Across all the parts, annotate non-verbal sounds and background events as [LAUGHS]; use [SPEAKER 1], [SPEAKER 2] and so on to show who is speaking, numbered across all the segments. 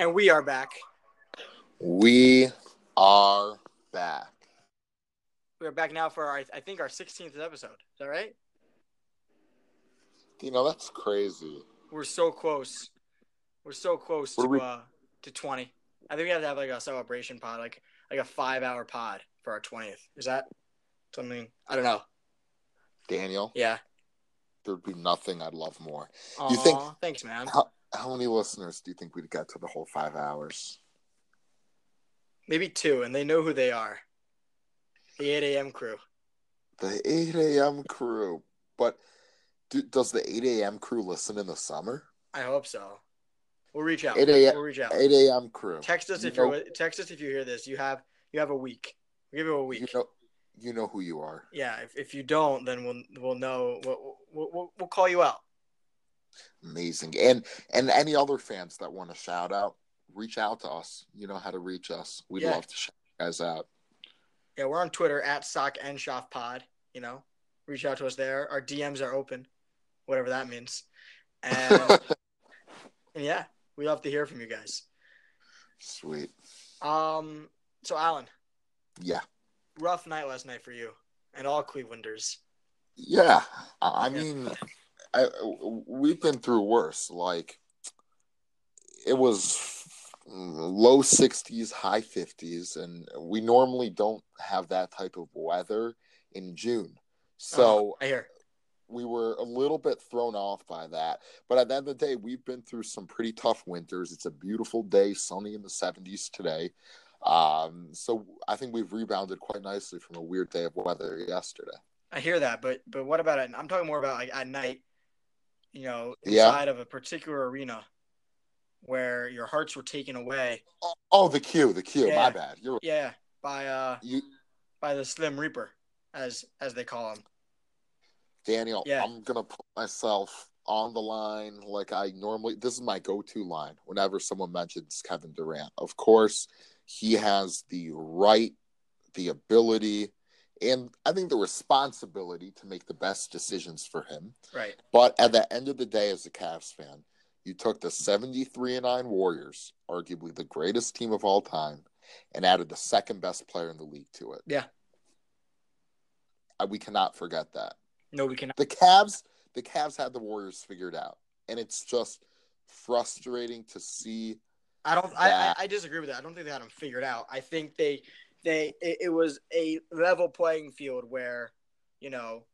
[SPEAKER 1] And we are back.
[SPEAKER 2] We are back.
[SPEAKER 1] We are back now for our, I think our 16th episode. Is that right?
[SPEAKER 2] You know, that's crazy.
[SPEAKER 1] We're so close. We're so close to
[SPEAKER 2] we-
[SPEAKER 1] uh to 20. I think we have to have like a celebration pod, like like a five hour pod for our 20th. Is that something? I don't know.
[SPEAKER 2] Daniel,
[SPEAKER 1] Yeah.
[SPEAKER 2] there'd be nothing I'd love more. You think-
[SPEAKER 1] Thanks, man.
[SPEAKER 2] How, how many listeners do you think we'd get to the whole five hours?
[SPEAKER 1] Maybe two, and they know who they are. The 8 a.m. crew.
[SPEAKER 2] The 8 a.m. crew. But do, does the 8 a.m. crew listen in the summer?
[SPEAKER 1] I hope so. We'll reach out.
[SPEAKER 2] 8 a.m.
[SPEAKER 1] We'll reach out.
[SPEAKER 2] 8 a.m. crew.
[SPEAKER 1] Text us
[SPEAKER 2] You
[SPEAKER 1] if
[SPEAKER 2] know-
[SPEAKER 1] you're text us if you hear this. You have you have a week. We'll give you a week.
[SPEAKER 2] You know, you know who you are.
[SPEAKER 1] Yeah. If, if you don't, then we'll we'll know. We'll, we'll, we'll call you out.
[SPEAKER 2] Amazing. And and any other fans that want to shout out, reach out to us. You know how to reach us. We'd
[SPEAKER 1] Yeah.
[SPEAKER 2] love to shout you guys out.
[SPEAKER 1] Yeah, we're on Twitter at sock and shop pod. You know, reach out to us there. Our DMs are open, whatever that means. And, [LAUGHS] and yeah, we love to hear from you guys.
[SPEAKER 2] Sweet.
[SPEAKER 1] Um. So Alan,
[SPEAKER 2] Yeah.
[SPEAKER 1] rough night last night for you and all Clevelanders.
[SPEAKER 2] Yeah, I mean, I, we've been through worse. Like, it was low 60s, high 50s, and we normally don't have that type of weather in June. So
[SPEAKER 1] I hear.
[SPEAKER 2] we were a little bit thrown off by that. But at the end of the day, we've been through some pretty tough winters. It's a beautiful day, sunny in the 70s today. Um, so I think we've rebounded quite nicely from a weird day of weather yesterday.
[SPEAKER 1] I hear that, but but what about it? I'm talking more about like at night. You know,
[SPEAKER 2] Yeah.
[SPEAKER 1] inside of a particular arena where your hearts were taken away.
[SPEAKER 2] Oh, oh, the Q, the Q.
[SPEAKER 1] Yeah.
[SPEAKER 2] My bad. You're
[SPEAKER 1] Yeah, by uh
[SPEAKER 2] you,
[SPEAKER 1] by the Slim Reaper, as as they call him.
[SPEAKER 2] Daniel.
[SPEAKER 1] Yeah.
[SPEAKER 2] I'm gonna put myself on the line like I normally. This is my go-to line whenever someone mentions Kevin Durant. Of course, he has the right, the ability, and I think the responsibility to make the best decisions for him.
[SPEAKER 1] Right.
[SPEAKER 2] But at the end of the day, as a Cavs fan, you took the 73 and 9 Warriors, arguably the greatest team of all time, and added the second best player in the league to it.
[SPEAKER 1] Yeah.
[SPEAKER 2] Uh, We cannot forget that.
[SPEAKER 1] No, we cannot.
[SPEAKER 2] The Cavs, the Cavs had the Warriors figured out, and it's just frustrating to see.
[SPEAKER 1] I don't. I, I I disagree with that. I don't think they had them figured out. I think they they it, it was a level playing field where you know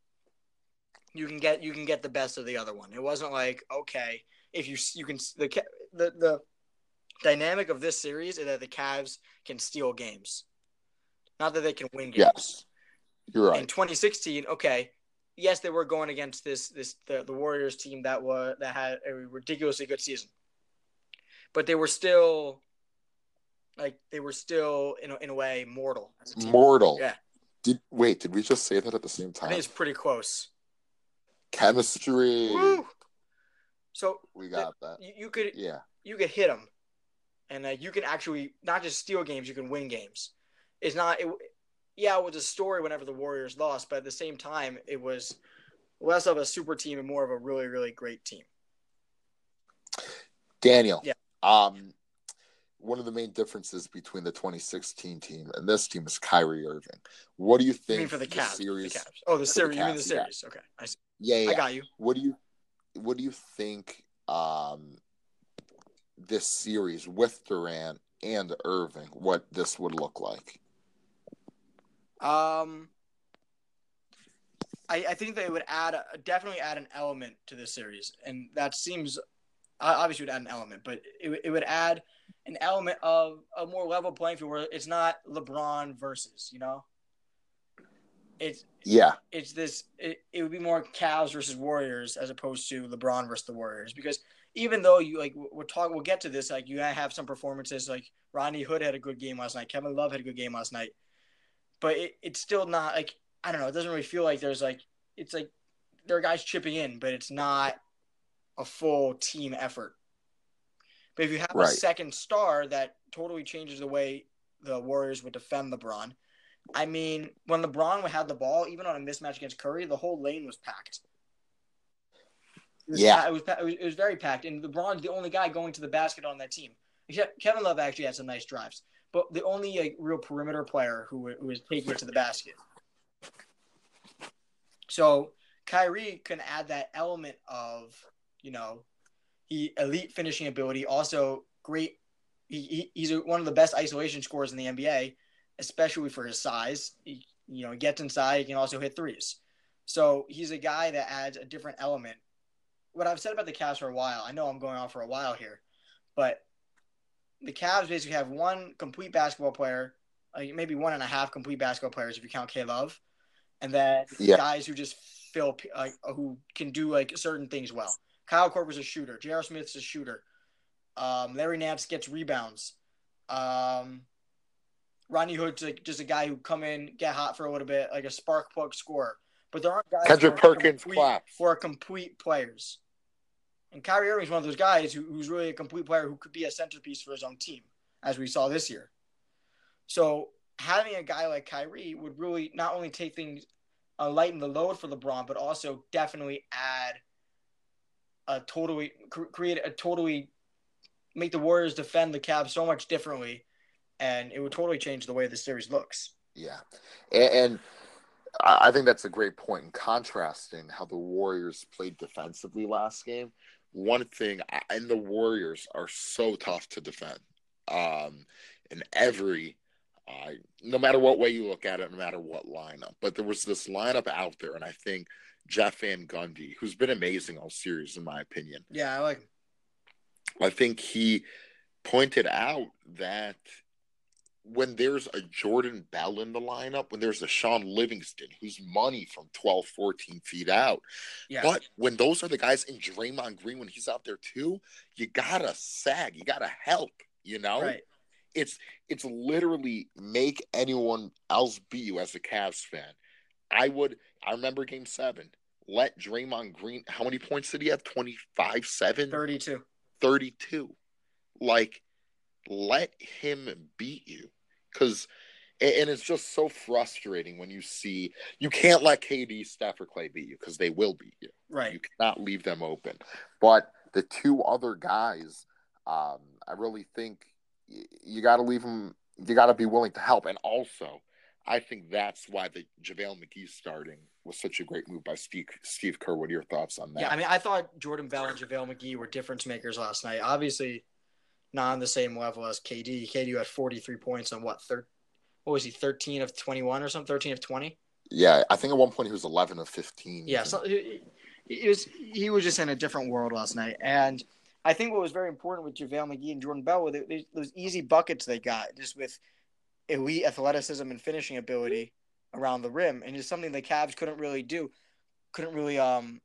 [SPEAKER 1] you can get you can get the best of the other one. It wasn't like okay if you you can the the the dynamic of this series is that the Cavs can steal games, not that they can win games.
[SPEAKER 2] Yes, you're right.
[SPEAKER 1] In 2016, okay, yes, they were going against this this the, the Warriors team that was that had a ridiculously good season, but they were still like they were still in a, in a way mortal a.
[SPEAKER 2] Mortal.
[SPEAKER 1] Yeah,
[SPEAKER 2] Did wait? Did we just say that at the same
[SPEAKER 1] I
[SPEAKER 2] time?
[SPEAKER 1] think it's pretty close.
[SPEAKER 2] Chemistry.
[SPEAKER 1] Woo! So
[SPEAKER 2] We got that.
[SPEAKER 1] you, you could
[SPEAKER 2] Yeah.
[SPEAKER 1] you could hit them, and uh, you can actually not just steal games, you can win games. It's not, it, yeah, it was a story whenever the Warriors lost, but at the same time, it was less of a super team and more of a really, really great team.
[SPEAKER 2] Daniel.
[SPEAKER 1] Yeah.
[SPEAKER 2] Um, one of the main differences between the 2016 team and this team is Kyrie Irving. What do you
[SPEAKER 1] You
[SPEAKER 2] think?
[SPEAKER 1] mean for the Cavs?
[SPEAKER 2] series.
[SPEAKER 1] The Cavs. Oh, the
[SPEAKER 2] for the
[SPEAKER 1] series. you mean the
[SPEAKER 2] Cavs, yeah.
[SPEAKER 1] series? Okay, I, see.
[SPEAKER 2] Yeah, yeah.
[SPEAKER 1] I got you.
[SPEAKER 2] What do you What do you think? Um, this series with Durant and Irving, what this would look like?
[SPEAKER 1] Um, I, I think they would add a, definitely add an element to this series, and that seems obviously would add an element, but it, it would add an element of a more level playing field where it's not LeBron versus you know. It's
[SPEAKER 2] Yeah,
[SPEAKER 1] it's this it, it would be more Cavs versus Warriors as opposed to LeBron versus the Warriors. Because even though you like we're talking we'll get to this like you have some performances. Like Rodney Hood had a good game last night. Kevin Love had a good game last night. But it, it's still not like I don't know. It doesn't really feel like there's like it's like there are guys chipping in but it's not a full team effort but if you have
[SPEAKER 2] Right.
[SPEAKER 1] a second star that totally changes the way the Warriors would defend LeBron I mean, when LeBron had the ball, even on a mismatch against Curry, the whole lane was packed. It was
[SPEAKER 2] Yeah.
[SPEAKER 1] it was, it was it was very packed, and LeBron's the only guy going to the basket on that team. Kevin Love actually had some nice drives, but the only like, real perimeter player who who was taking it to the basket. So Kyrie can add that element of you know he elite finishing ability, also great. He, he he's one of the best isolation scorers in the NBA, especially for his size. He, you know, he gets inside. He can also hit threes. So he's a guy that adds a different element. What I've said about the Cavs for a while, I know I'm going on for a while here, but the Cavs basically have one complete basketball player, like maybe one and a half complete basketball players if you count K Love, and then yeah. guys who just fill like who can do like certain things well. Kyle Korver's a shooter. J.R. Smith's a shooter. Um, Larry Nance gets rebounds. Um, Rodney Hood's like just a guy who come in, get hot for a little bit, like a spark plug scorer. But there aren't guys
[SPEAKER 2] Kendrick Perkins
[SPEAKER 1] complete, for complete players. And Kyrie Irving is one of those guys who, who's really a complete player who could be a centerpiece for his own team, as we saw this year. So having a guy like Kyrie would really not only take things, uh, lighten the load for LeBron, but also definitely add a totally create a totally make the Warriors defend the Cavs so much differently, and it would totally change the way the series looks.
[SPEAKER 2] Yeah, and, and I think that's a great point in contrasting how the Warriors played defensively last game. One thing, and the Warriors are so tough to defend. Um, in every, uh, no matter what way you look at it, no matter what lineup, but there was this lineup out there, and I think Jeff Van Gundy, who's been amazing all series, in my opinion.
[SPEAKER 1] Yeah, I like him.
[SPEAKER 2] I think he pointed out that when there's a Jordan Bell in the lineup, when there's a Shaun Livingston who's money from 12, 14 feet out. Yeah. But when those are the guys in Draymond Green, when he's out there too, you gotta sag, you gotta help, you know?
[SPEAKER 1] Right.
[SPEAKER 2] It's it's literally make anyone else beat you as a Cavs fan. I would I remember game seven. Let Draymond Green how many points did he have? 25, 7?
[SPEAKER 1] 32.
[SPEAKER 2] 32. Like let him beat you because and it's just so frustrating when you see you can't let KD, Steph, or Clay beat you because they will beat you.
[SPEAKER 1] Right.
[SPEAKER 2] You cannot leave them open. But the two other guys, um, I really think you got to leave them. You got to be willing to help. And also, I think that's why the JaVale McGee starting was such a great move by Steve, Steve Kerr. What are your thoughts on that?
[SPEAKER 1] Yeah, I mean, I thought Jordan Bell and JaVale McGee were difference makers last night. Obviously, not on the same level as KD. KD had 43 points on what third? What was he? 13 of 21 or something? 13 of 20.
[SPEAKER 2] Yeah, I think at one point he was 11 of 15.
[SPEAKER 1] Yeah, so it, it was he was just in a different world last night, and I think what was very important with JaVale McGee and Jordan Bell were those easy buckets they got just with elite athleticism and finishing ability around the rim, and it's something the Cavs couldn't really do, couldn't really um,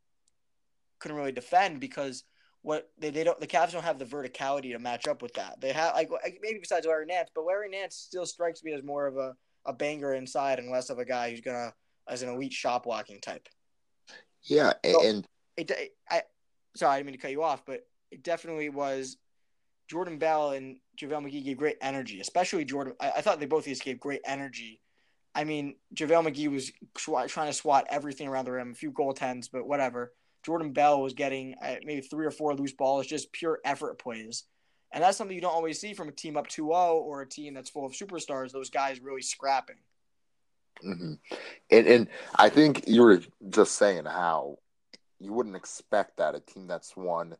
[SPEAKER 1] couldn't really defend because what they, they don't the Cavs don't have the verticality to match up with that. They have like maybe besides Larry Nance, but Larry Nance still strikes me as more of a, a banger inside and less of a guy who's gonna as an elite shop blocking type.
[SPEAKER 2] Yeah, and
[SPEAKER 1] so it, I sorry I didn't mean to cut you off, but it definitely was Jordan Bell and JaVale McGee gave great energy, especially Jordan. I, I thought they both these gave great energy. I mean, JaVale McGee was trying to swat everything around the rim, a few goaltends, but whatever. Jordan Bell was getting uh, maybe three or four loose balls, just pure effort plays. And that's something you don't always see from a team up 2 0 or a team that's full of superstars, those guys really scrapping.
[SPEAKER 2] Mm-hmm. And, and I think you were just saying how you wouldn't expect that a team that's won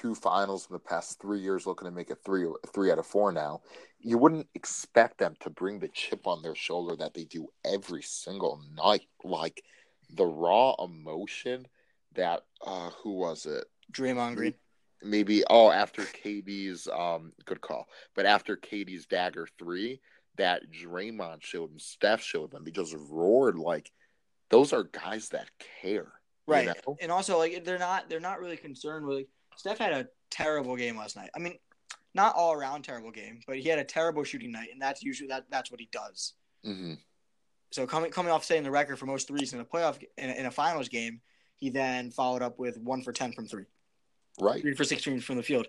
[SPEAKER 2] two finals in the past three years, looking to make it three three out of four now, you wouldn't expect them to bring the chip on their shoulder that they do every single night. Like the raw emotion that uh who was it?
[SPEAKER 1] Draymond Green.
[SPEAKER 2] Maybe oh after KD's um good call. But after KD's dagger three, that Draymond showed and Steph showed them, they just roared like those are guys that care.
[SPEAKER 1] Right. You know? And also like they're not they're not really concerned with like, Steph had a terrible game last night. I mean, not all around terrible game, but he had a terrible shooting night, and that's usually that that's what he does.
[SPEAKER 2] Mm-hmm.
[SPEAKER 1] So coming coming off setting the record for most threes in a playoff in a, in a finals game, he then followed up with one for 10 from three.
[SPEAKER 2] Right.
[SPEAKER 1] Three for 16 from the field.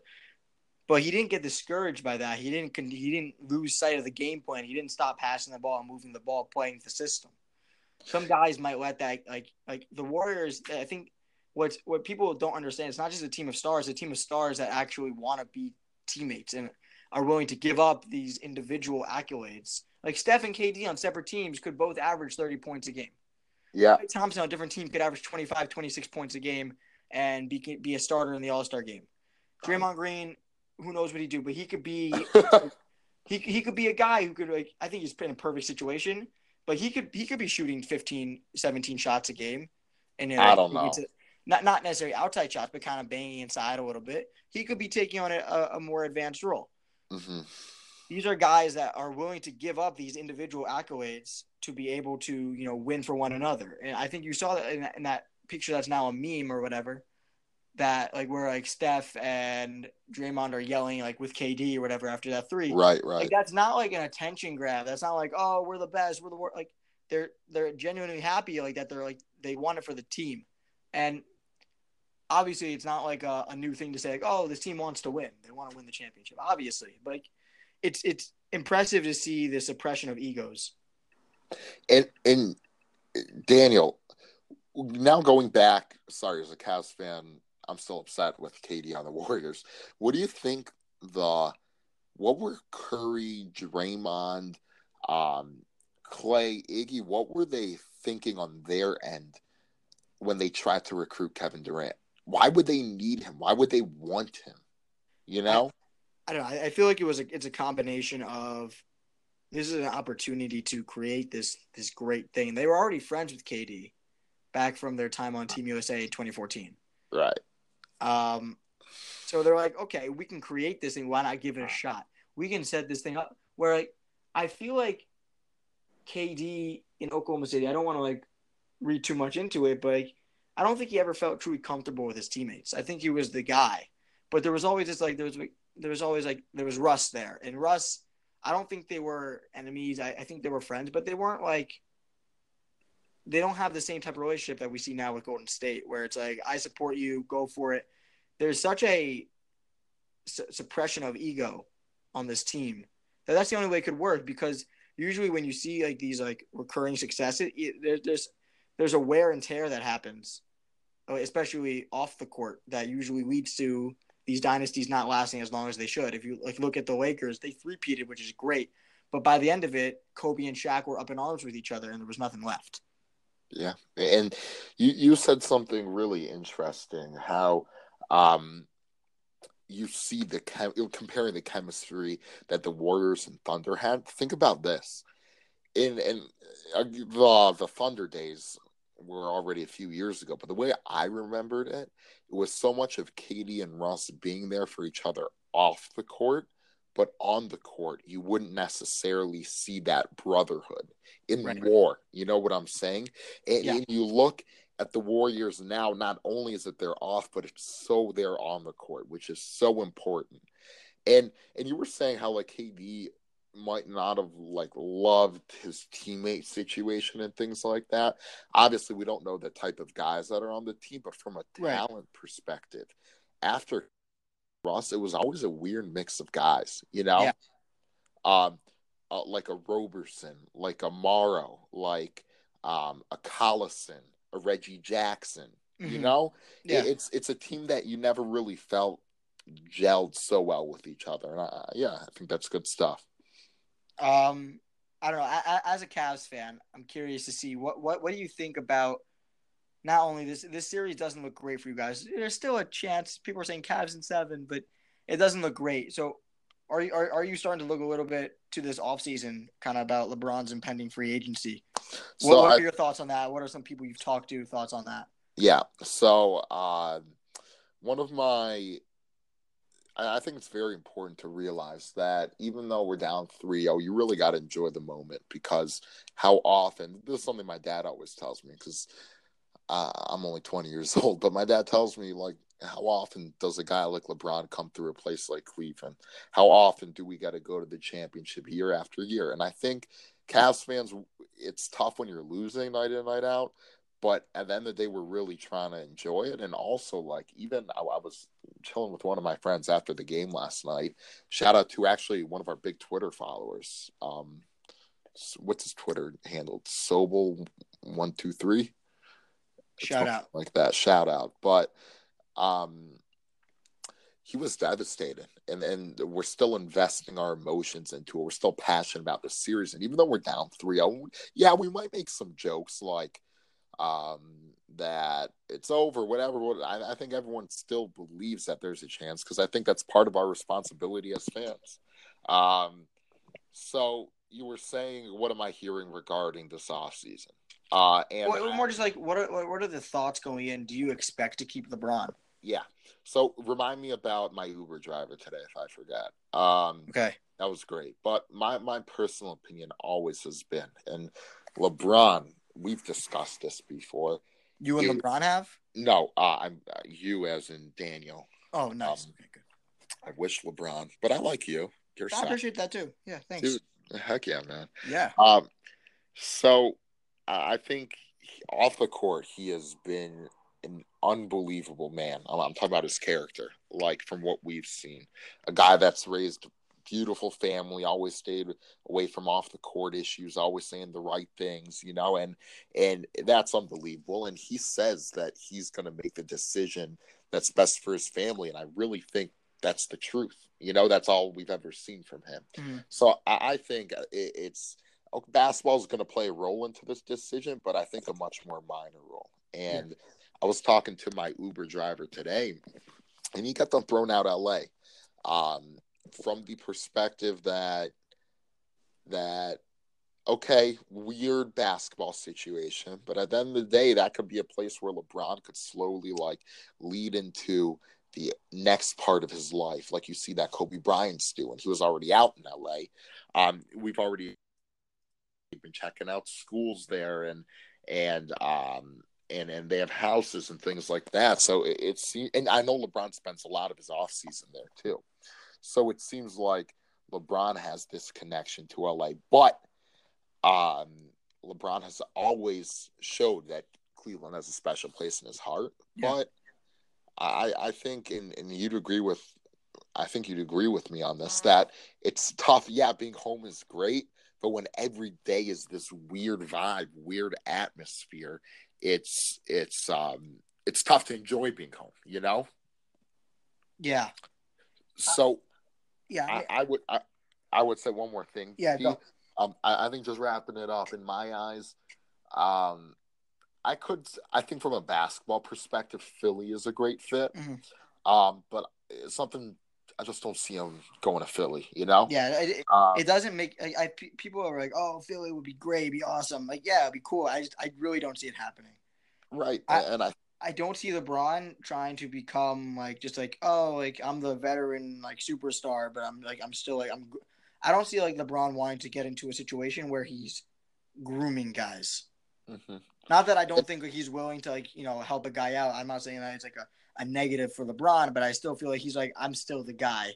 [SPEAKER 1] But he didn't get discouraged by that. He didn't he didn't lose sight of the game plan. He didn't stop passing the ball and moving the ball, playing the system. Some guys might let that like like the Warriors. I think what what people don't understand. It's not just a team of stars. A team of stars that actually want to be teammates. And are willing to give up these individual accolades. Like Steph and KD on separate teams could both average 30 points a game.
[SPEAKER 2] Yeah.
[SPEAKER 1] Klay Thompson on a different team could average 25, 26 points a game and be be a starter in the All Star game. Draymond Green, who knows what he do, but he could be [LAUGHS] he he could be a guy who could like I think he's in a perfect situation, but he could he could be shooting 15, 17 shots a game. And
[SPEAKER 2] I don't know.
[SPEAKER 1] Not not necessarily outside shots, but kind of banging inside a little bit. He could be taking on a, a more advanced role.
[SPEAKER 2] Mm-hmm.
[SPEAKER 1] These are guys that are willing to give up these individual accolades to be able to you know win for one another. And I think you saw that in, that in that picture that's now a meme or whatever. That like where like Steph and Draymond are yelling like with KD or whatever after that three.
[SPEAKER 2] Right, right.
[SPEAKER 1] Like that's not like an attention grab. That's not like oh we're the best, we're the worst. Like they're they're genuinely happy like that. They're like they want it for the team, and obviously it's not like a, a, new thing to say like oh this team wants to win. They want to win the championship. Obviously but like, it's it's impressive to see the suppression of egos.
[SPEAKER 2] And and daniel now going back sorry as a Cavs fan i'm still upset with KD on the [LAUGHS] warriors. What do you think the what were curry draymond um klay iggy what were they thinking on their end when they tried to recruit kevin durant why would they need him? Why would they want him? You know?
[SPEAKER 1] I, I don't know. I feel like it was a, it's a combination of this is an opportunity to create this this great thing. They were already friends with KD back from their time on Team USA 2014.
[SPEAKER 2] Right.
[SPEAKER 1] Um, so they're like, okay, we can create this thing. Why not give it a shot? We can set this thing up. Where like, I feel like KD in Oklahoma City. I don't want to like read too much into it, but like, I don't think he ever felt truly comfortable with his teammates. I think he was the guy, but there was always this like there was there was always like there was Russ there, and Russ. I don't think they were enemies. I, I think they were friends, but they weren't like. They don't have the same type of relationship that we see now with Golden State, where it's like I support you, go for it. There's such a su- suppression of ego on this team that that's the only way it could work because usually when you see like these like recurring successes, it, there's there's a wear and tear that happens especially off the court, that usually leads to these dynasties not lasting as long as they should. If you like look at the Lakers, they three-peated, which is great, but by the end of it, Kobe and Shaq were up in arms with each other, and there was nothing left.
[SPEAKER 2] Yeah, and you you said something really interesting. How um, you see the chem- comparing the chemistry that the Warriors and Thunder had. Think about this. In in uh, the the Thunder days, were already a few years ago, but the way I remembered it, it was so much of KD and Russ being there for each other off the court, but on the court, you wouldn't necessarily see that brotherhood in right. war. You know what I'm saying? And, yeah. and you look at the Warriors now, not only is it they're off, but it's so they're on the court, which is so important. And and you were saying how like KD might not have like loved his teammate situation and things like that. Obviously, we don't know the type of guys that are on the team, but from a talent right. perspective, after Russ, it was always a weird mix of guys, you know? Yeah. Um, uh, like a Roberson, like a Morrow, like um, a Collison, a Reggie Jackson. Mm-hmm. You know, yeah. It, it's it's a team that you never really felt gelled so well with each other, and I, yeah, I think that's good stuff.
[SPEAKER 1] Um, I don't know. I, I, as a Cavs fan, I'm curious to see what what what do you think about not only this this series doesn't look great for you guys. There's still a chance. People are saying Cavs in seven, but it doesn't look great. So, are you are, are you starting to look a little bit to this offseason kind of about LeBron's impending free agency? So what, what are I, your thoughts on that? What are some people you've talked to thoughts on that?
[SPEAKER 2] Yeah. So, uh, one of my I think it's very important to realize that even though we're down 3 0, you really got to enjoy the moment because how often, this is something my dad always tells me because uh, I'm only 20 years [LAUGHS] old, but my dad tells me, like, how often does a guy like LeBron come through a place like Cleveland? How often do we got to go to the championship year after year? And I think Cavs fans, it's tough when you're losing night in, night out but at the end of the day we're really trying to enjoy it and also like even I, I, was chilling with one of my friends after the game last night. Shout out to actually one of our big twitter followers um what's his twitter handle? Sobel 123
[SPEAKER 1] shout out.
[SPEAKER 2] like that. Shout out. But um he was devastated and and we're still investing our emotions into it. We're still passionate about the series. And even though we're down 3-0 yeah we might make some jokes like um that it's over whatever I, I think everyone still believes that there's a chance because i think that's part of our responsibility as fans um so you were saying what am i hearing regarding this off season uh and
[SPEAKER 1] well, more just like what are what are the thoughts going in do you expect to keep lebron
[SPEAKER 2] yeah. So remind me about my Uber driver today if I forgot. Um,
[SPEAKER 1] okay.
[SPEAKER 2] That was great. But my, my personal opinion always has been, and LeBron, we've discussed this before.
[SPEAKER 1] You and LeBron have?
[SPEAKER 2] No, uh, I'm uh, you as in Daniel.
[SPEAKER 1] Oh, nice. Um, okay, good.
[SPEAKER 2] I wish LeBron, but I like you.
[SPEAKER 1] You're I appreciate that too. Yeah, thanks.
[SPEAKER 2] Dude, heck yeah, man.
[SPEAKER 1] Yeah.
[SPEAKER 2] Um, so I think off the court, he has been an unbelievable man. I'm, talking about his character, like from what we've seen. A guy that's raised beautiful family, always stayed away from off the court issues, always saying the right things, you know, and and that's unbelievable. And he says that he's going to make the decision that's best for his family, and I really think that's the truth. You know, that's all we've ever seen from him. Mm-hmm. So I, I think it, it's basketball is going to play a role into this decision, but I think a much more minor role. And yeah. I was talking to my Uber driver today, and he got them thrown out LA um, from the perspective that that okay, weird basketball situation, but at the end of the day, that could be a place where LeBron could slowly like lead into the next part of his life, like you see that Kobe Bryant's doing. He was already out in LA. Um, we've already been checking out schools there and and um and and they have houses and things like that. So it, it's and I know LeBron spends a lot of his off season there too. So it seems like LeBron has this connection to LA, but um, LeBron has always showed that Cleveland has a special place in his heart. Yeah. But I I think and and you'd agree with I think you'd agree with me on this that it's tough. Yeah, being home is great, but when every day is this weird vibe, weird atmosphere, it's it's um it's tough to enjoy being home, you know?
[SPEAKER 1] Yeah.
[SPEAKER 2] So
[SPEAKER 1] yeah,
[SPEAKER 2] I, I, would I, I would say one more thing.
[SPEAKER 1] Yeah,
[SPEAKER 2] Pete, um I, I think just wrapping it up in my eyes, um I could I think from a basketball perspective, Philly is a great fit. Mm-hmm. Um, but something I just don't see him going to Philly. You know?
[SPEAKER 1] Yeah, it, um, it doesn't make. I, I, people are like, "Oh, Philly would be great, be awesome." Like, yeah, it'd be cool. I just, I really don't see it happening.
[SPEAKER 2] Right, I, and I,
[SPEAKER 1] I don't see LeBron trying to become like just like, oh, like I'm the veteran like superstar, but I'm like I'm still like I'm. I don't see like LeBron wanting to get into a situation where he's grooming guys. Mm-hmm. Not that I don't think like, he's willing to like you know help a guy out. I'm not saying that it's like a a negative for LeBron, but I still feel like he's like I'm still the guy.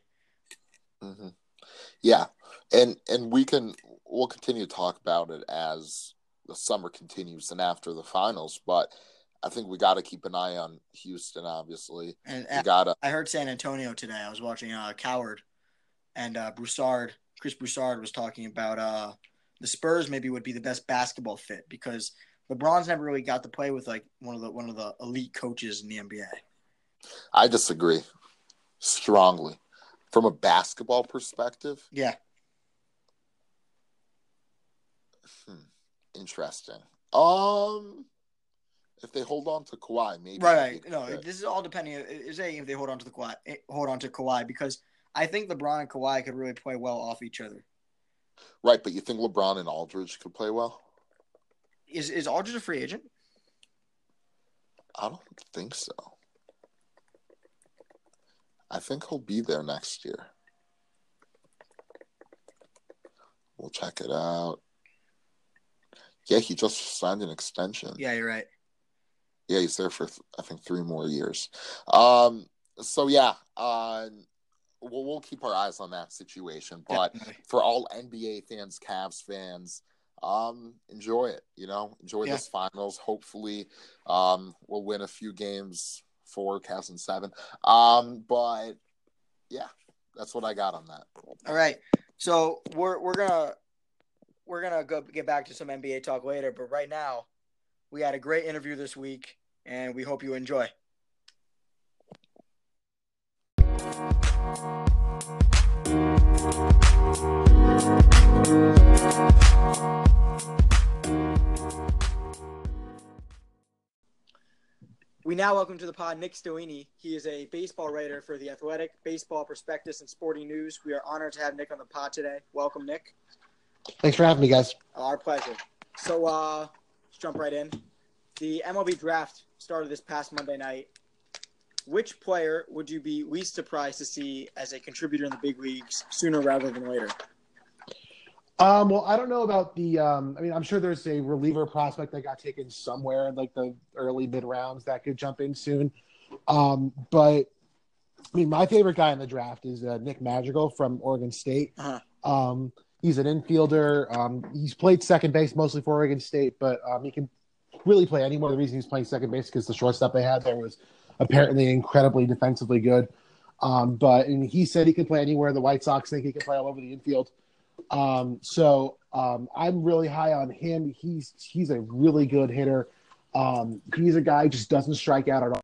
[SPEAKER 2] Mm-hmm. Yeah, and and we can we'll continue to talk about it as the summer continues and after the finals, but. I think we got to keep an eye on Houston, obviously.
[SPEAKER 1] And we gotta. I heard San Antonio today. I was watching uh, Cowherd, and uh, Broussard, Chris Broussard was talking about uh, the Spurs maybe would be the best basketball fit because LeBron's never really got to play with like one of the one of the elite coaches in the NBA.
[SPEAKER 2] I disagree strongly. From a basketball perspective,
[SPEAKER 1] yeah.
[SPEAKER 2] Hmm. Interesting. Um, if they hold on to Kawhi, maybe.
[SPEAKER 1] Right. No, this is all depending. Is saying if they hold on to the Kawhi, eh, hold on to Kawhi, because I think LeBron and Kawhi could really play well off each other.
[SPEAKER 2] Right, but you think LeBron and Aldridge could play well?
[SPEAKER 1] Is is Aldridge a free agent?
[SPEAKER 2] I don't think so. I think he'll be there next year. We'll check it out. Yeah, he just signed an extension.
[SPEAKER 1] Yeah, you're right.
[SPEAKER 2] Yeah, he's there for I think three more years. Um, so yeah, uh, we'll, we'll keep our eyes on that situation. But for all NBA fans, Cavs fans, um, enjoy it. You know, enjoy yeah. this finals. Hopefully, um, we'll win a few games for Cavs and seven. Um, but yeah, that's what I got on that.
[SPEAKER 1] All right, so we're we're gonna we're gonna go get back to some NBA talk later, but right now we had a great interview this week, and we hope you enjoy. We now welcome to the pod Nick Stellini. He is a baseball writer for the Athletic, Baseball Prospectus, and Sporting News. We are honored to have Nick on the pod today. Welcome, Nick.
[SPEAKER 3] Thanks for having me, guys.
[SPEAKER 1] Our pleasure. So, uh, let's jump right in. The MLB draft started this past Monday night. Which player would you be least surprised to see as a contributor in the big leagues sooner rather than later?
[SPEAKER 3] Um, well, I don't know about the. Um, I mean, I'm sure there's a reliever prospect that got taken somewhere in like the early mid rounds that could jump in soon. Um, but I mean, my favorite guy in the draft is uh, Nick Madrigal from Oregon State.
[SPEAKER 1] Uh-huh.
[SPEAKER 3] Um, he's an infielder. Um, he's played second base mostly for Oregon State, but um, he can really play anywhere. The reason he's playing second base because the shortstop they had there was apparently incredibly defensively good. Um, but and he said he can play anywhere. The White Sox think he can play all over the infield. Um, so um, I'm really high on him. He's he's a really good hitter. Um, he's a guy who just doesn't strike out at all.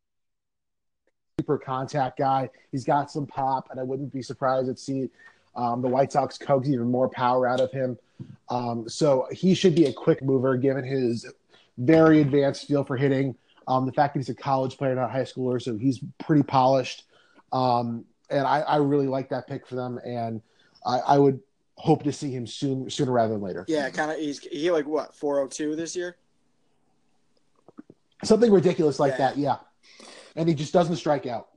[SPEAKER 3] Super contact guy. He's got some pop, and I wouldn't be surprised to see um, the White Sox coax even more power out of him. Um, so he should be a quick mover, given his very advanced feel for hitting. Um, the fact that he's a college player, not a high schooler, so he's pretty polished. Um, and I, I, really like that pick for them, and I, I, would hope to see him soon, sooner rather than later.
[SPEAKER 1] Yeah, kind of. He's he like what four hundred two this year,
[SPEAKER 3] something ridiculous like yeah. that. Yeah, and he just doesn't strike out.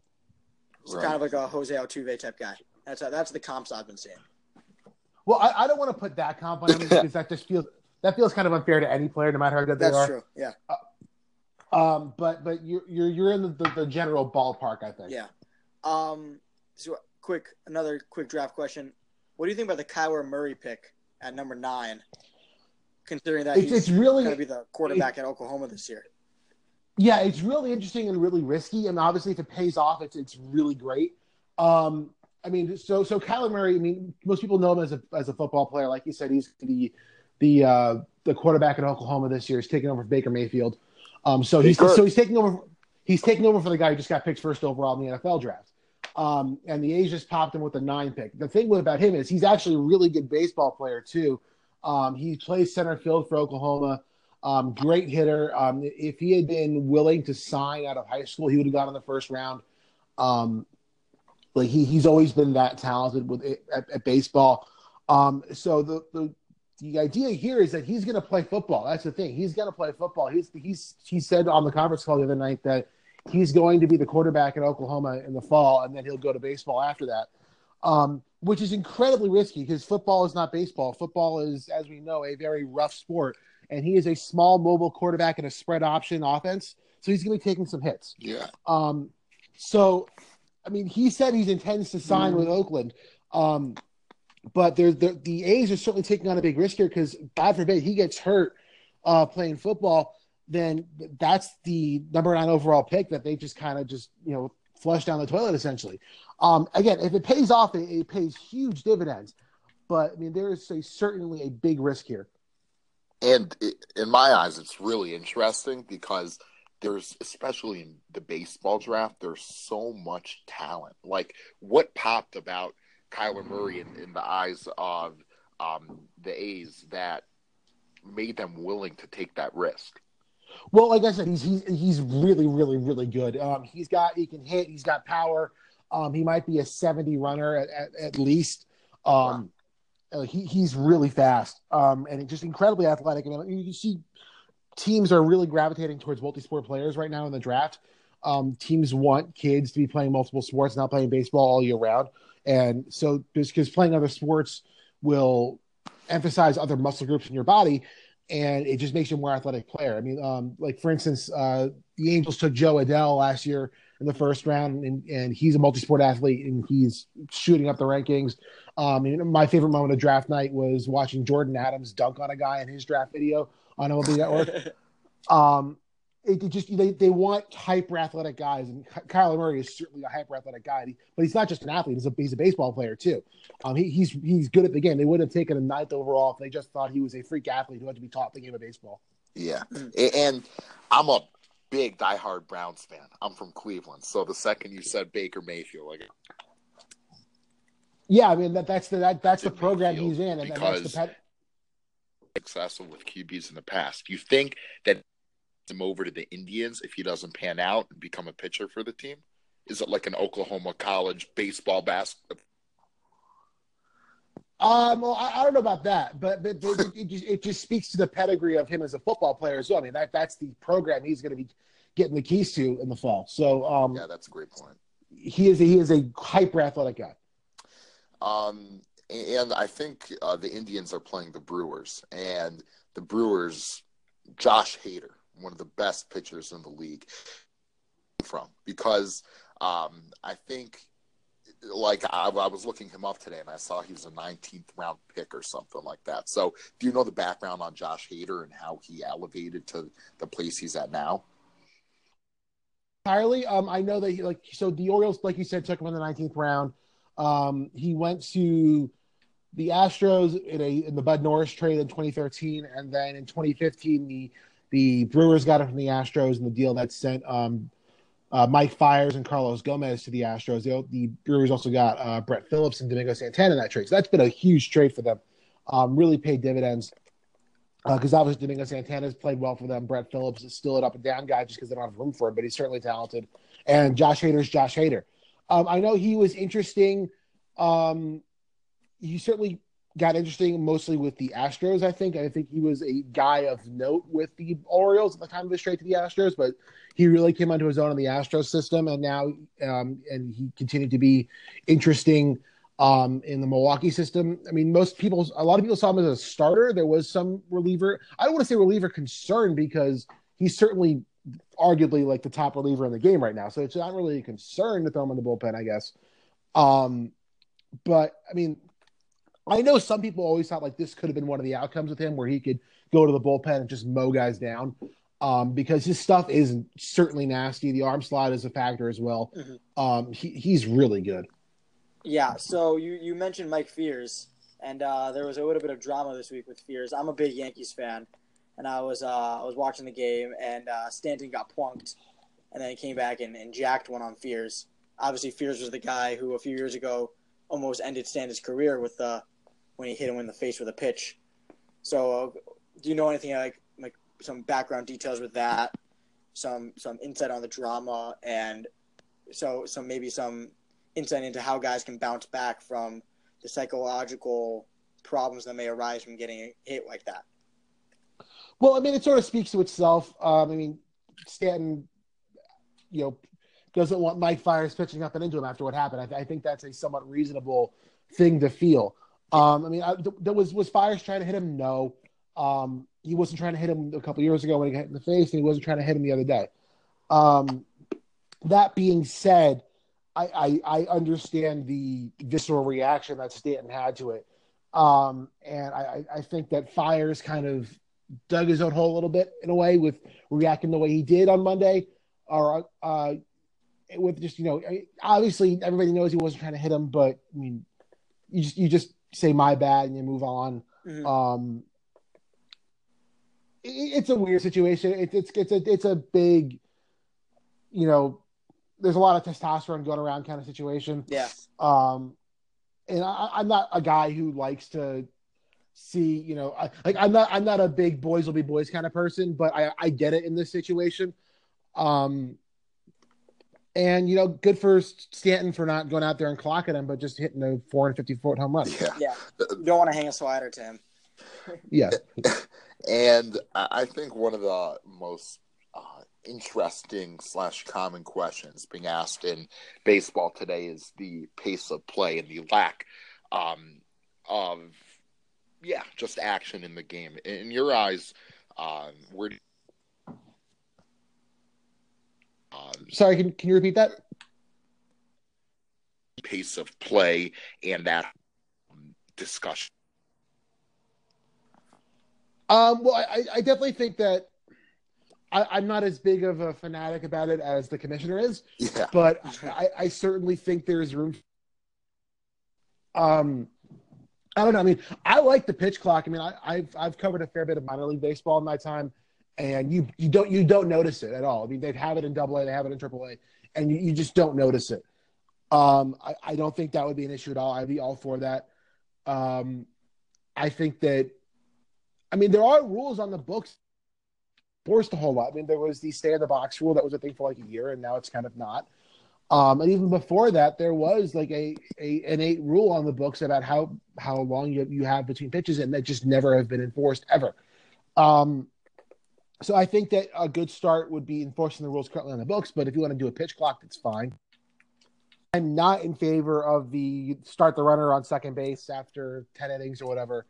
[SPEAKER 1] He's right. kind of like a Jose Altuve type guy. That's that's the comps I've been seeing.
[SPEAKER 3] Well, I, I don't want to put that comp on him [LAUGHS] because that just feels that feels kind of unfair to any player, no matter how good they
[SPEAKER 1] that's
[SPEAKER 3] are.
[SPEAKER 1] That's true. Yeah. Uh,
[SPEAKER 3] um, but but you're you're you're in the, the, the, general ballpark, I think.
[SPEAKER 1] Yeah. Um. So quick, another quick draft question. What do you think about the Kyler Murray pick at number nine? Considering that
[SPEAKER 3] it's,
[SPEAKER 1] he's
[SPEAKER 3] it's really
[SPEAKER 1] going to be the quarterback at Oklahoma this year.
[SPEAKER 3] Yeah, it's really interesting and really risky. And obviously, if it pays off, it's it's really great. Um, I mean, so so Kyler Murray. I mean, most people know him as a as a football player. Like you said, he's the the uh, the quarterback at Oklahoma this year. He's taking over for Baker Mayfield. Um, so he's so he's taking over. He's taking over for the guy who just got picked first overall in the NFL draft. Um, and the A's just popped him with a nine pick. The thing about him is he's actually a really good baseball player too. Um, he plays center field for Oklahoma. Um, great hitter. Um, if he had been willing to sign out of high school, he would have gone in the first round. Um, like he, he's always been that talented with at, at baseball. Um, so the, the the idea here is that he's going to play football. That's the thing. He's going to play football. He's he's he said on the conference call the other night that he's going to be the quarterback at Oklahoma in the fall, and then he'll go to baseball after that. Um, which is incredibly risky because football is not baseball. Football is, as we know, a very rough sport, and he is a small, mobile quarterback in a spread option offense, so he's going to be taking some hits.
[SPEAKER 2] Yeah.
[SPEAKER 3] Um, so, I mean, he said he intends to sign mm. with Oakland. Um, but they're, they're, the A's are certainly taking on a big risk here because, God forbid, he gets hurt uh, playing football. Then that's the number nine overall pick that they just kind of just you know flush down the toilet essentially. Um, again, if it pays off, it, it pays huge dividends. But I mean, there is a, certainly a big risk here.
[SPEAKER 2] And it, in my eyes, it's really interesting because there's especially in the baseball draft, there's so much talent. Like what popped about Kyler Murray in, in the eyes of um, the A's that made them willing to take that risk?
[SPEAKER 3] Well, like I said, he's he's, he's really really really good. Um, he's got he can hit. He's got power. Um, he might be a seventy runner at, at, at least. Um, wow. uh, he he's really fast. Um, and just incredibly athletic. I mean, you see, teams are really gravitating towards multi-sport players right now in the draft. Um, teams want kids to be playing multiple sports, not playing baseball all year round. And so, because playing other sports will emphasize other muscle groups in your body, and it just makes you a more athletic player. I mean, um, like for instance, uh, the Angels took Jo Adell last year in the first round, and, and he's a multi-sport athlete, and he's shooting up the rankings. Um, my favorite moment of draft night was watching Jordyn Adams dunk on a guy in his draft video on MLB Network. [LAUGHS] um, it, just they, they want hyper athletic guys, and Kyler Murray is certainly a hyper athletic guy. But he's not just an athlete; he's a he's a baseball player too. Um, he, he's he's good at the game. They would have taken a ninth overall if they just thought he was a freak athlete who had to be taught the game of baseball.
[SPEAKER 2] Yeah, and I'm a big diehard Browns fan. I'm from Cleveland, so the second you said Baker Mayfield, like
[SPEAKER 3] Yeah, I mean that that's the that, that's the program he's in, and, and that's
[SPEAKER 2] because-
[SPEAKER 3] the pet.
[SPEAKER 2] successful with QBs in the past. You think that him over to the Indians if he doesn't pan out and become a pitcher for the team? Is it like an Oklahoma college baseball basketball?
[SPEAKER 3] Um, well, I, I don't know about that, but, but, but it, it, just, it just speaks to the pedigree of him as a football player as well. I mean, that that's the program he's going to be getting the keys to in the fall. So, um,
[SPEAKER 2] Yeah, that's a great point.
[SPEAKER 3] he is a, he is a hyper athletic guy.
[SPEAKER 2] Um, and I think uh, the Indians are playing the Brewers, and the Brewers, Josh Hader, one of the best pitchers in the league, from because um, I think, like I, I was looking him up today, and I saw he was a 19th round pick or something like that. So, do you know the background on Josh Hader and how he elevated to the place he's at now?
[SPEAKER 3] entirely. Um, I know that he like so the Orioles, like you said, took him in the 19th round. Um, he went to the Astros in a in the Bud Norris trade in 2013, and then in 2015 the the Brewers got him from the Astros in the deal that sent um, uh, Mike Fiers and Carlos Gomez to the Astros. The, the Brewers also got uh, Brett Phillips and Domingo Santana in that trade. So that's been a huge trade for them. Um, really paid dividends because obviously Domingo Santana's played well for them. Brett Phillips is still an up and down guy just because they don't have room for him, but he's certainly talented. And Josh Hader's Josh Hader. Um, I know he was interesting. Um, he certainly got interesting mostly with the Astros. I think. I think he was a guy of note with the Orioles at the time of his trade to the Astros, but he really came onto his own in the Astros system, and now um, and he continued to be interesting um, in the Milwaukee system. I mean, most people, a lot of people saw him as a starter. There was some reliever. I don't want to say reliever concern because he's certainly arguably like the top reliever in the game right now. So it's not really a concern to throw him in the bullpen, I guess. Um, but I mean, I know some people always thought like this could have been one of the outcomes with him where he could go to the bullpen and just mow guys down. Um, because his stuff is certainly nasty. The arm slot is a factor as well.
[SPEAKER 1] Mhm.
[SPEAKER 3] Um, he, he's really good.
[SPEAKER 1] Yeah, so you, you mentioned Mike Fiers, and uh, there was a little bit of drama this week with Fiers. I'm a big Yankees fan, and I was uh, I was watching the game, and uh, Stanton got plunked, and then he came back and, and jacked one on Fiers. Obviously, Fiers was the guy who a few years ago almost ended Stanton's career with the when he hit him in the face with a pitch. So, uh, do you know anything like like some background details with that? Some some insight on the drama, and so some maybe some insight into how guys can bounce back from the psychological problems that may arise from getting hit like that.
[SPEAKER 3] Well, I mean, it sort of speaks to itself. Um, I mean, Stanton, you know, doesn't want Mike Fiers pitching up and into him after what happened. I, th- I think that's a somewhat reasonable thing to feel. Um, I mean, I, th- there was was Fiers trying to hit him? No, um, he wasn't trying to hit him a couple years ago when he got hit in the face, and he wasn't trying to hit him the other day. Um, that being said, I, I, I understand the visceral reaction that Stanton had to it. Um, and I, I think that Fiers kind of dug his own hole a little bit in a way with reacting the way he did on Monday, or uh, with just you know, obviously everybody knows he wasn't trying to hit him, but I mean, you just you just say my bad and you move on.
[SPEAKER 1] Mhm.
[SPEAKER 3] Um, it, it's a weird situation. It, it's it's a it's a big, you know, there's a lot of testosterone going around kind of situation.
[SPEAKER 1] Yeah.
[SPEAKER 3] Um, and I, I'm not a guy who likes to see, you know, I, like I'm not I'm not a big boys will be boys kind of person, but I I get it in this situation. Um, and you know, good for Stanton for not going out there and clocking him, but just hitting a 450 foot home run.
[SPEAKER 2] Yeah.
[SPEAKER 1] Yeah. Don't want to hang a slider to him. [LAUGHS]
[SPEAKER 3] Yeah, [LAUGHS]
[SPEAKER 2] And I I think one of the most uh, interesting slash common questions being asked in baseball today is the pace of play and the lack um, of, yeah, just action in the game. In your eyes, um, where do um,
[SPEAKER 3] sorry, can can you repeat that?
[SPEAKER 2] pace of play and that um, discussion?
[SPEAKER 3] Um, well, I, I definitely think that I, I'm not as big of a fanatic about it as the commissioner is,
[SPEAKER 2] Yeah.
[SPEAKER 3] but I, I certainly think there's room. Um, I don't know. I mean, I like the pitch clock. I mean, I, I've I've covered a fair bit of minor league baseball in my time, and you you don't you don't notice it at all. I mean, they have it in Double A, they have it in Triple A, and you, you just don't notice it. Um, I, I don't think that would be an issue at all. I'd be all for that. Um, I think that, I mean, there are rules on the books forced a whole lot. I mean, there was the stay in the box rule that was a thing for like a year, and now it's kind of not. Um, and even before that, there was like a, a an eight rule on the books about how how long you, you have between pitches, and that just never have been enforced ever. Um, so I think that a good start would be enforcing the rules currently on the books. But if you want to do a pitch clock, that's fine. I'm not in favor of the start the runner on second base after ten innings or whatever.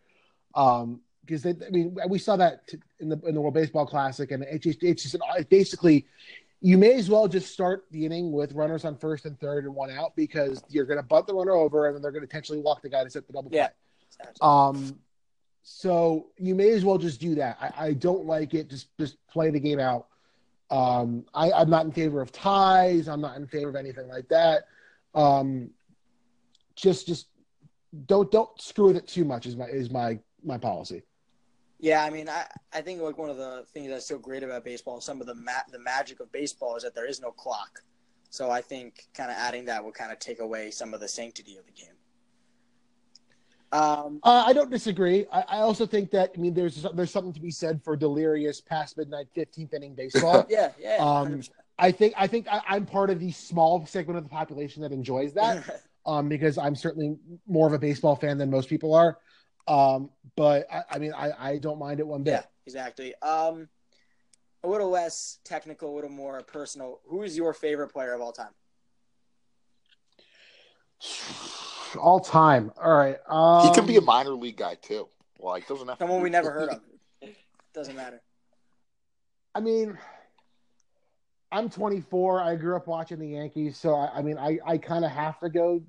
[SPEAKER 3] Um, because they, I mean, we saw that in the in the World Baseball Classic, and it just it's just an, basically you may as well just start the inning with runners on first and third and one out because you're going to bunt the runner over and then they're going to potentially walk the guy to set the double play. Yeah. Um, so you may as well just do that. I, I don't like it. Just just play the game out. Um, I, I'm not in favor of ties. I'm not in favor of anything like that. Um, just just don't don't screw with it too much. Is my is my my policy.
[SPEAKER 1] Yeah, I mean, I, I think like one of the things that's so great about baseball, some of the ma- the magic of baseball is that there is no clock. So I think kind of adding that will kind of take away some of the sanctity of the game.
[SPEAKER 3] Um, uh, I don't disagree. I, I, also think that I mean there's there's something to be said for delirious past midnight 15th inning baseball.
[SPEAKER 1] yeah, yeah.
[SPEAKER 3] Um, I think I think I, am part of the small segment of the population that enjoys that, um, because I'm certainly more of a baseball fan than most people are. Um, but I, I mean, I, I don't mind it one bit. Yeah,
[SPEAKER 1] exactly. Um, a little less technical, a little more personal. Who is your favorite player of all time?
[SPEAKER 3] All time. All right. Um,
[SPEAKER 2] he could be a minor league guy too. Like doesn't have
[SPEAKER 1] someone we never heard of. Doesn't matter.
[SPEAKER 3] I mean, I'm 24. I grew up watching the Yankees, so I, I mean, I, I kind of have to go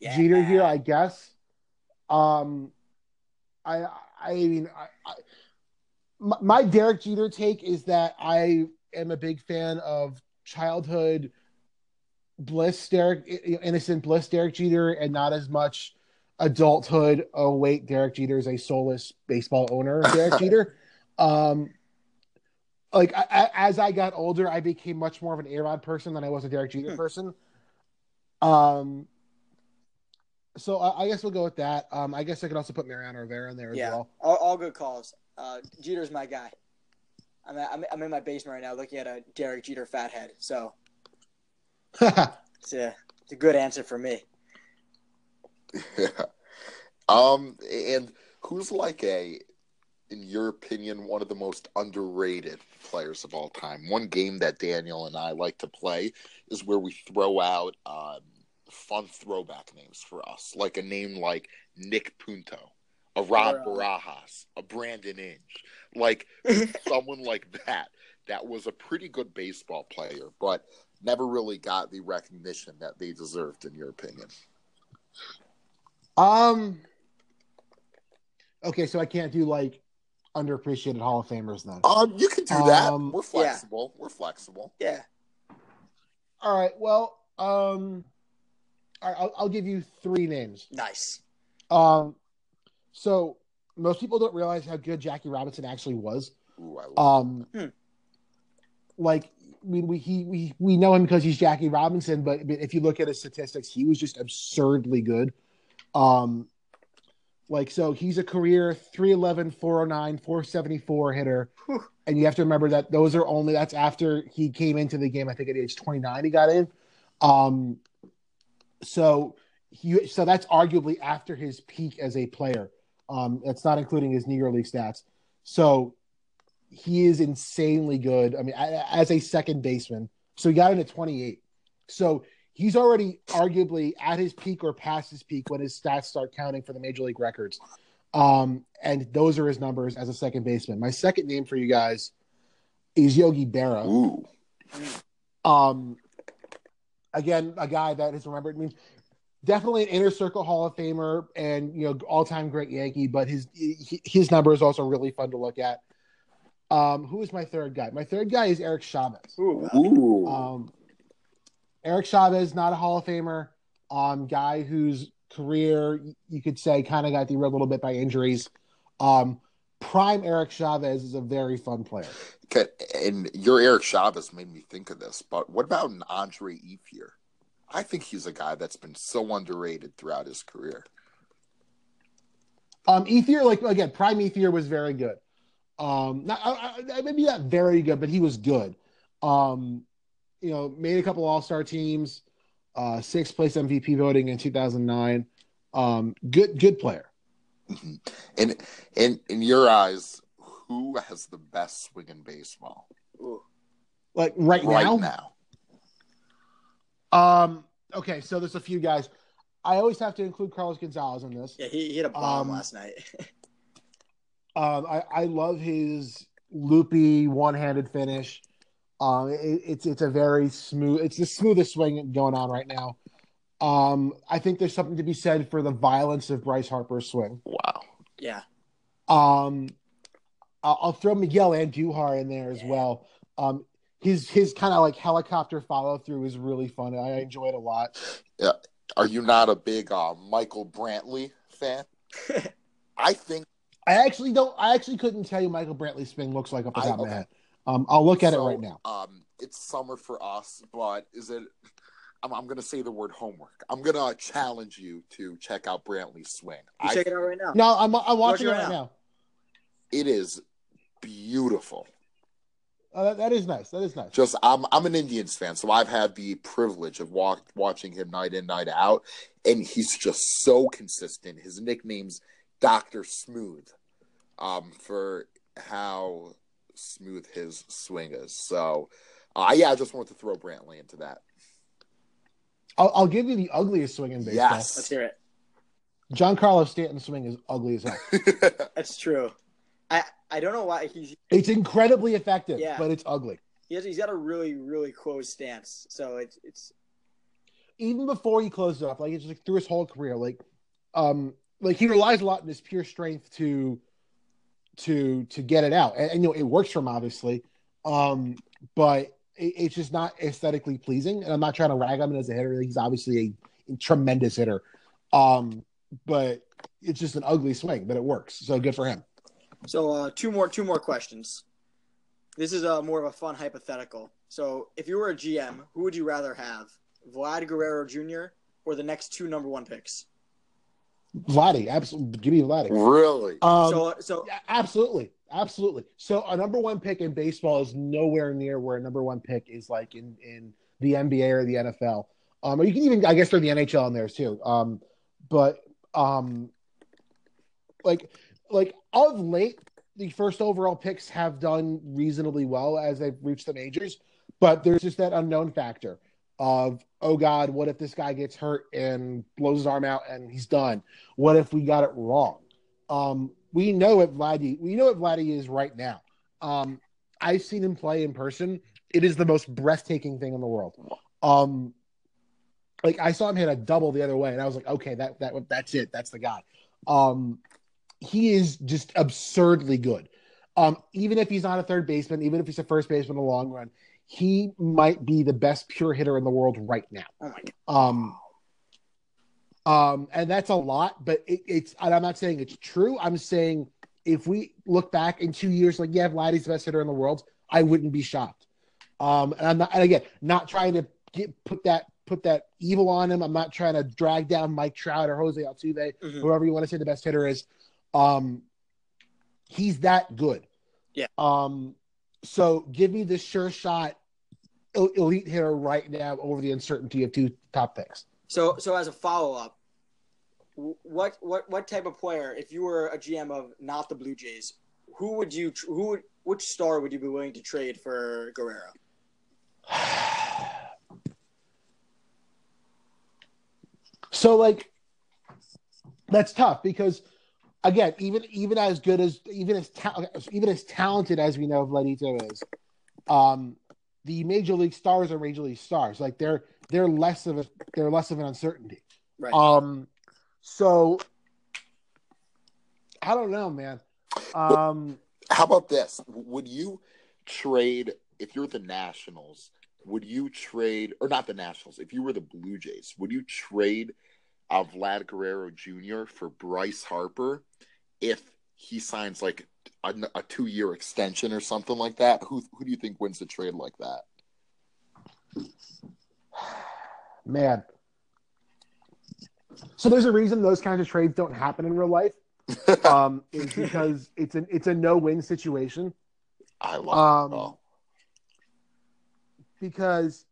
[SPEAKER 3] yeah. Jeter here, I guess. Um, I I mean I, I, my Derek Jeter take is that I am a big fan of childhood bliss Derek innocent bliss Derek Jeter and not as much adulthood oh wait Derek Jeter is a soulless baseball owner Derek [LAUGHS] Jeter um like I, as I got older I became much more of an A-Rod person than I was a Derek Jeter hmm. person um so uh, I guess we'll go with that. Um, I guess I could also put Mariano Rivera in there
[SPEAKER 1] yeah,
[SPEAKER 3] as well.
[SPEAKER 1] All, all good calls. Uh, Jeter's my guy. I'm, I'm, I'm in my basement right now looking at a Derek Jeter fathead. So [LAUGHS] it's, a, it's a good answer for me.
[SPEAKER 2] Yeah. [LAUGHS] Um, and who's like a, in your opinion, one of the most underrated players of all time? One game that Daniel and I like to play is where we throw out um, fun throwback names for us, like a name like Nick Punto, a Rod uh, Barajas, a Brandon Inge, like [LAUGHS] someone like that. That was a pretty good baseball player, but never really got the recognition that they deserved, in your opinion.
[SPEAKER 3] Um. Okay, so I can't do like underappreciated Hall of Famers then.
[SPEAKER 2] Um, you can do that. Um, We're flexible. Yeah. We're flexible.
[SPEAKER 1] Yeah.
[SPEAKER 3] All right. Well, um, right, I'll, I'll give you three names.
[SPEAKER 1] Nice.
[SPEAKER 3] Um, so most people don't realize how good Jackie Robinson actually was. Ooh, um, hmm. like I mean, we he we we know him because he's Jackie Robinson, but if you look at his statistics, he was just absurdly good. Um, like so, he's a career 311, 409, 474 hitter, Whew. and you have to remember that those are only that's after he came into the game. I think at age 29 he got in. Um, so he, so that's arguably after his peak as a player. Um, that's not including his Negro League stats. So he is insanely good. I mean, as a second baseman. So he got in at 28. So he's already arguably at his peak or past his peak when his stats start counting for the major league records. Um, and those are his numbers as a second baseman. My second name for you guys is Yogi Berra.
[SPEAKER 2] Ooh.
[SPEAKER 3] Um, again, a guy that is remembered. I mean, definitely an inner circle Hall of Famer and you know all time great Yankee, but his his number is also really fun to look at. Um, who is my third guy? My third guy is Eric Chavez.
[SPEAKER 2] Ooh.
[SPEAKER 3] Um, Eric Chavez, not a Hall of Famer, um, guy whose career you could say kind of got derailed a little bit by injuries. Um, prime Eric Chavez is a very fun player.
[SPEAKER 2] Okay, and your Eric Chavez made me think of this, but what about an Andre Ethier? I think he's a guy that's been so underrated throughout his career.
[SPEAKER 3] Um, Ethier, like again, Prime Ethier was very good. Um, not I, I, maybe not very good, but he was good. Um, you know, made a couple All Star teams, uh, sixth place MVP voting in 2009. Um, good, good player.
[SPEAKER 2] Mm-hmm. In in in your eyes, who has the best swing in baseball?
[SPEAKER 3] Like right,
[SPEAKER 2] Right
[SPEAKER 3] now?
[SPEAKER 2] now.
[SPEAKER 3] Um, okay, so there's a few guys. I always have to include Carlos Gonzalez in this.
[SPEAKER 1] Yeah, he, he hit a bomb
[SPEAKER 3] Um,
[SPEAKER 1] last night. [LAUGHS]
[SPEAKER 3] Um, I, I love his loopy one-handed finish. Um, it, it's it's a very smooth. It's the smoothest swing going on right now. Um, I think there's something to be said for the violence of Bryce Harper's swing.
[SPEAKER 2] Wow.
[SPEAKER 1] yeah.
[SPEAKER 3] Um, I'll, I'll throw Miguel Andujar in there as
[SPEAKER 1] Yeah.
[SPEAKER 3] well. Um, his his kind of like helicopter follow through is really fun. I enjoy it a lot. Yeah.
[SPEAKER 2] Are you not a big uh, Michael Brantley fan? [LAUGHS] I think
[SPEAKER 3] I actually don't. I actually couldn't tell you Michael Brantley's swing looks like off the
[SPEAKER 2] I-
[SPEAKER 3] top of my
[SPEAKER 2] okay.
[SPEAKER 3] head. Um, I'll look at
[SPEAKER 2] so,
[SPEAKER 3] it right now.
[SPEAKER 2] Um, it's summer for us, but is it? I'm, I'm going to say the word homework. I'm going to challenge you to check out Brantley's swing.
[SPEAKER 1] You
[SPEAKER 2] I,
[SPEAKER 1] check it out right now.
[SPEAKER 3] No, I'm I'm watching it right
[SPEAKER 1] right
[SPEAKER 3] now.
[SPEAKER 2] it is beautiful.
[SPEAKER 3] Uh, that- that is nice. That is nice.
[SPEAKER 2] Just I'm I'm an Indians fan, so I've had the privilege of walk, watching him night in night out, and he's just so consistent. His nickname's Doctor Smooth, um, for how smooth his swing is. So, uh, yeah, I just wanted to throw Brantley into that.
[SPEAKER 3] I'll, I'll give you the ugliest swing in baseball.
[SPEAKER 2] Yes.
[SPEAKER 1] Let's hear it.
[SPEAKER 3] Giancarlo Stanton's swing is ugly as hell. [LAUGHS]
[SPEAKER 1] That's true. I I don't know why he's
[SPEAKER 3] It's incredibly effective,
[SPEAKER 1] Yeah.
[SPEAKER 3] but it's ugly.
[SPEAKER 1] he has, he's got a really really close stance. So it's it's
[SPEAKER 3] Even before he closed it up, like it's like through his whole career, like um like he relies a lot on his pure strength to to to get it out. And, and, you know, it works for him obviously. Um, but it, it's just not aesthetically pleasing. And I'm not trying to rag on him as a hitter. He's obviously a, tremendous hitter. Um, but it's just an ugly swing, but it works. So good for him.
[SPEAKER 1] so uh, two more two more questions. This is a more of a fun hypothetical. So if you were a GM, who would you rather have, Vlad Guerrero Jr. or the next two number one picks?
[SPEAKER 3] Vladdy, absolutely. Give me Vladdy.
[SPEAKER 2] really.
[SPEAKER 3] Um,
[SPEAKER 1] so so
[SPEAKER 3] yeah, absolutely, absolutely. So a number one pick in baseball is nowhere near where a number one pick is like in in the NBA or the NFL. Um, or you can even, I guess, throw the NHL in there too. Um, but um, like like of late, the first overall picks have done reasonably well as they've reached the majors, but there's just that unknown factor of oh god, what if this guy gets hurt and blows his arm out and he's done? What if we got it wrong? Um, we know what Vladdy we know what Vladdy is right now. Um, I've seen him play in person. It is the most breathtaking thing in the world. Um, like I saw him hit a double the other way, and I was like, okay, that that that's it. That's the guy. Um, he is just absurdly good. Um, even if he's not a third baseman, even if he's a first baseman in the long run, he might be the best pure hitter in the world right now.
[SPEAKER 1] oh my god.
[SPEAKER 3] Um, um, and that's a lot, but it, it's. And I'm not saying it's true. I'm saying if we look back in two years, like yeah, Vladdy's the best hitter in the world, I wouldn't be shocked. Um, and I'm not. And again, not trying to get put that put that evil on him. I'm not trying to drag down Mike Trout or Jose Altuve,
[SPEAKER 1] Mhm.
[SPEAKER 3] whoever you want to say the best hitter is. Um, he's that good.
[SPEAKER 1] Yeah.
[SPEAKER 3] Um, so give me the sure shot elite hitter right now over the uncertainty of two top picks.
[SPEAKER 1] So so as a follow up, what what what type of player, if you were a GM of not the Blue Jays, who would you who would which star would you be willing to trade for Guerrero? [SIGHS]
[SPEAKER 3] So like that's tough because again, even even as good as even as ta- even as talented as we know Vladito is, um, the major league stars are major league stars. Like they're they're less of a they're less of an uncertainty.
[SPEAKER 1] Right.
[SPEAKER 3] Um, so I don't know, man. Um,
[SPEAKER 2] How about this? Would you trade if you're the Nationals? Would you trade or not the Nationals? If you were the Blue Jays, would you trade uh, Vlad Guerrero Jr. for Bryce Harper if he signs like a, a two year extension or something like that? Who who do you think wins the trade like that?
[SPEAKER 3] man. So there's a reason those kinds of trades don't happen in real life. [LAUGHS] Um, is because it's an it's a no win situation.
[SPEAKER 2] I love
[SPEAKER 3] Um,
[SPEAKER 2] it. Oh,
[SPEAKER 3] because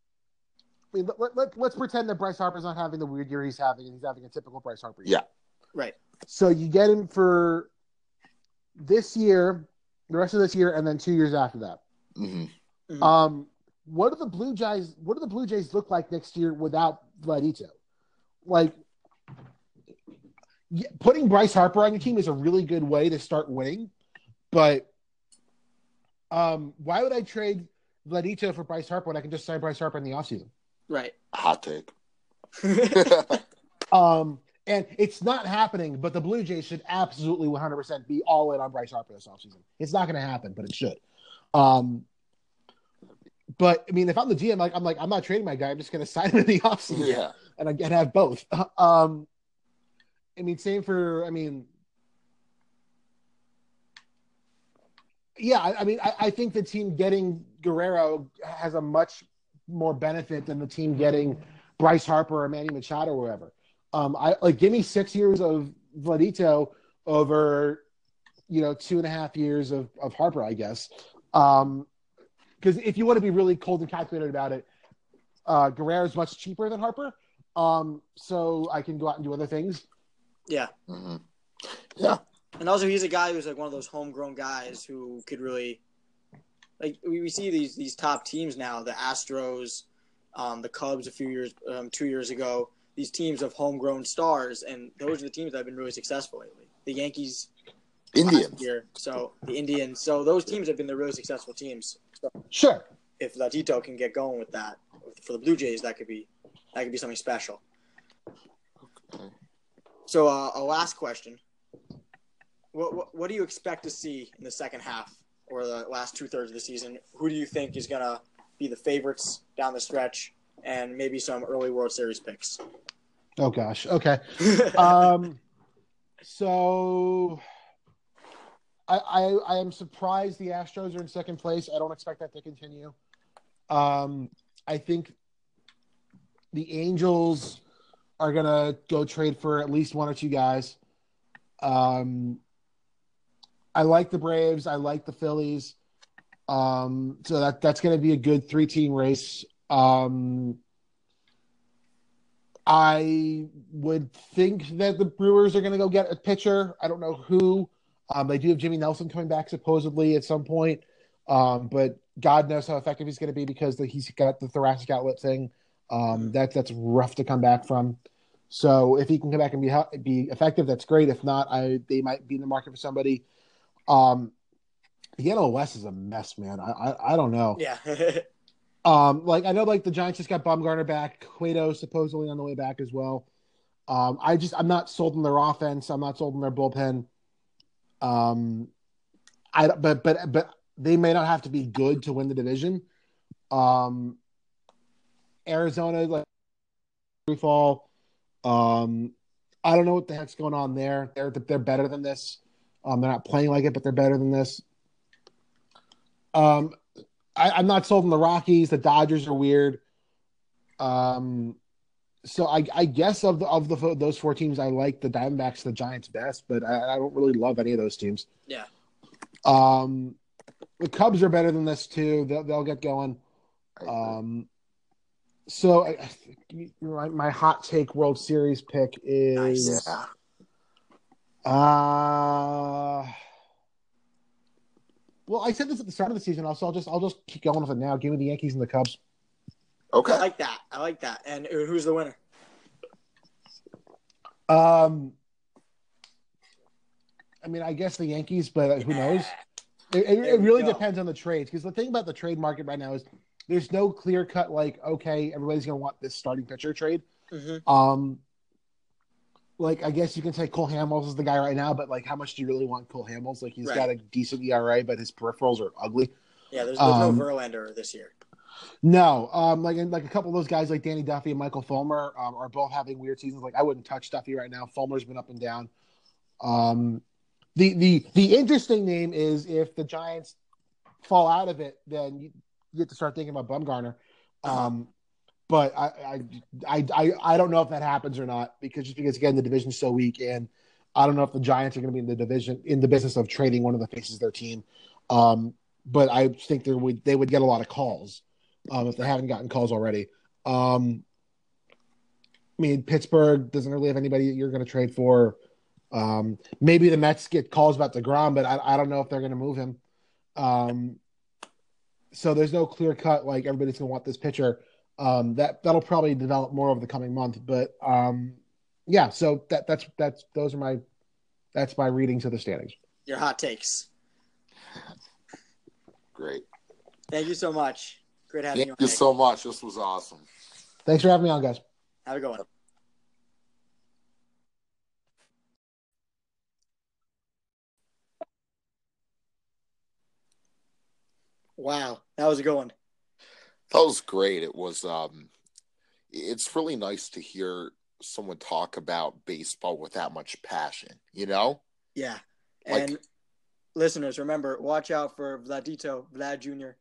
[SPEAKER 3] I mean, let, let, let's pretend that Bryce Harper's not having the weird year he's having, and he's having a typical Bryce Harper year.
[SPEAKER 2] Yeah.
[SPEAKER 1] Right.
[SPEAKER 3] So you get him for this year, the rest of this year, and then two years after that.
[SPEAKER 2] mhm.
[SPEAKER 1] Mhm.
[SPEAKER 3] Um, what do the Blue Jays? What do the Blue Jays look like next year without Vladito? Like, putting Bryce Harper on your team is a really good way to start winning, but um, why would I trade Vladito for Bryce Harper when I can just sign Bryce Harper in the offseason?
[SPEAKER 1] Right.
[SPEAKER 2] hot take. [LAUGHS]
[SPEAKER 3] Um, and it's not happening, but the Blue Jays should absolutely 100% be all in on Bryce Harper this offseason. It's not going to happen, but it should. Um, but I mean, if I'm the GM, like I'm like I'm not trading my guy. I'm just going [LAUGHS] to sign him in the offseason
[SPEAKER 2] yeah.
[SPEAKER 3] and I can have both. [LAUGHS] Um, I mean, same for I mean, yeah. I, I mean, I, I think the team getting Guerrero has a much more benefit than the team getting Bryce Harper or Manny Machado or whoever. Um, I like give me six years of Vladito over, you know, two and a half years of, of Harper, I guess. Um, because if you want to be really cold and calculated about it, uh, Guerrero is much cheaper than Harper. Um, so I can go out and do other things.
[SPEAKER 1] Yeah.
[SPEAKER 2] Mhm. Yeah.
[SPEAKER 1] And also, he's a guy who's like one of those homegrown guys who could really, like, we, we see these these top teams now, the Astros, um, the Cubs a few years, um, two years ago. These teams of homegrown stars, and those are the teams that have been really successful lately. The Yankees
[SPEAKER 2] Indians.
[SPEAKER 1] year, so the Indians, so those teams have been the really successful teams. So
[SPEAKER 3] Sure.
[SPEAKER 1] if Vladito can get going with that for the Blue Jays, that could be that could be something special.
[SPEAKER 2] Okay.
[SPEAKER 1] So, uh, a last question: what, what what do you expect to see in the second half or the last two thirds of the season? Who do you think is gonna be the favorites down the stretch, and maybe some early World Series picks?
[SPEAKER 3] Oh gosh. Okay. [LAUGHS] um, so I, I I am surprised the Astros are in second place. I don't expect that to continue. Um, I think the Angels are gonna go trade for at least one or two guys. Um, I like the Braves. I like the Phillies. Um, so that that's gonna be a good three team race. Um, I would think that the Brewers are going to go get a pitcher. I don't know who. Um, they do have Jimmy Nelson coming back supposedly at some point, um, but God knows how effective he's going to be because the, he's got the thoracic outlet thing. Um, that that's rough to come back from. So if he can come back and be be effective, that's great. If not, I they might be in the market for somebody. Um, the NL West is a mess, man. I I, I don't know.
[SPEAKER 1] yeah, [LAUGHS]
[SPEAKER 3] Um, like I know, like the Giants just got Bumgarner back. Cueto supposedly on the way back as well. Um, I just I'm not sold on their offense. I'm not sold on their bullpen. Um, I but but but they may not have to be good to win the division. Um, Arizona like free fall. Um, I don't know what the heck's going on there. They're they're better than this. Um, they're not playing like it, but they're better than this. Um, I, I'm not sold on the Rockies. The Dodgers are weird. Um, so I, I guess of the of the those four teams, I like the Diamondbacks, the Giants best, but I, I don't really love any of those teams.
[SPEAKER 1] yeah.
[SPEAKER 3] Um, the Cubs are better than this too. They'll, they'll get going. Um, so I, my, my hot take World Series pick is
[SPEAKER 2] yeah.
[SPEAKER 3] Uh well, I said this at the start of the season. Also, I'll just I'll just keep going with it now. Give me the Yankees and the Cubs.
[SPEAKER 2] Okay, I
[SPEAKER 1] like that. I like that. And who's the winner?
[SPEAKER 3] Um, I mean, I guess the Yankees, but who knows? It, it, it really
[SPEAKER 1] go.
[SPEAKER 3] depends on the trades because the thing about the trade market right now is there's no clear cut like okay, everybody's gonna want this starting pitcher trade.
[SPEAKER 1] Mm-hmm.
[SPEAKER 3] Um, like I guess you can say Cole Hamels is the guy right now, but like how much do you really want Cole Hamels? Like he's
[SPEAKER 1] Right.
[SPEAKER 3] got a decent ERA, but his peripherals are ugly.
[SPEAKER 1] Yeah, there's, there's
[SPEAKER 3] Um,
[SPEAKER 1] no Verlander this year.
[SPEAKER 3] No, um, like like a couple of those guys like Danny Duffy and Michael Fulmer um, are both having weird seasons. Like I wouldn't touch Duffy right now. Fulmer's been up and down. Um, the the the interesting name is if the Giants fall out of it, then you, you have to start thinking about Bumgarner.
[SPEAKER 1] Uh-huh.
[SPEAKER 3] Um, but I, I, I, I, don't know if that happens or not because just because again the division's so weak and I don't know if the Giants are going to be in the division in the business of trading one of the faces of their team. Um, but I think there would they would get a lot of calls um, if they haven't gotten calls already. Um, I mean, Pittsburgh doesn't really have anybody you're going to trade for. Um, maybe the Mets get calls about deGrom, but I, I don't know if they're going to move him. Um, so there's no clear cut like everybody's going to want this pitcher. Um, that that'll probably develop more over the coming month, but um, yeah. So that that's that's those are my that's my readings of the standings.
[SPEAKER 1] Your hot takes.
[SPEAKER 2] Great.
[SPEAKER 1] Thank you so much. Great having
[SPEAKER 2] Thank
[SPEAKER 1] you. on,
[SPEAKER 2] you so much. This was awesome.
[SPEAKER 3] Thanks for having me on, guys.
[SPEAKER 1] Have a good one. Wow, that was a good one.
[SPEAKER 2] That was great. It was um it's really nice to hear someone talk about baseball with that much passion, you know?
[SPEAKER 1] Yeah.
[SPEAKER 2] Like-
[SPEAKER 1] And listeners, remember, watch out for Vladito, Vlad Jr.,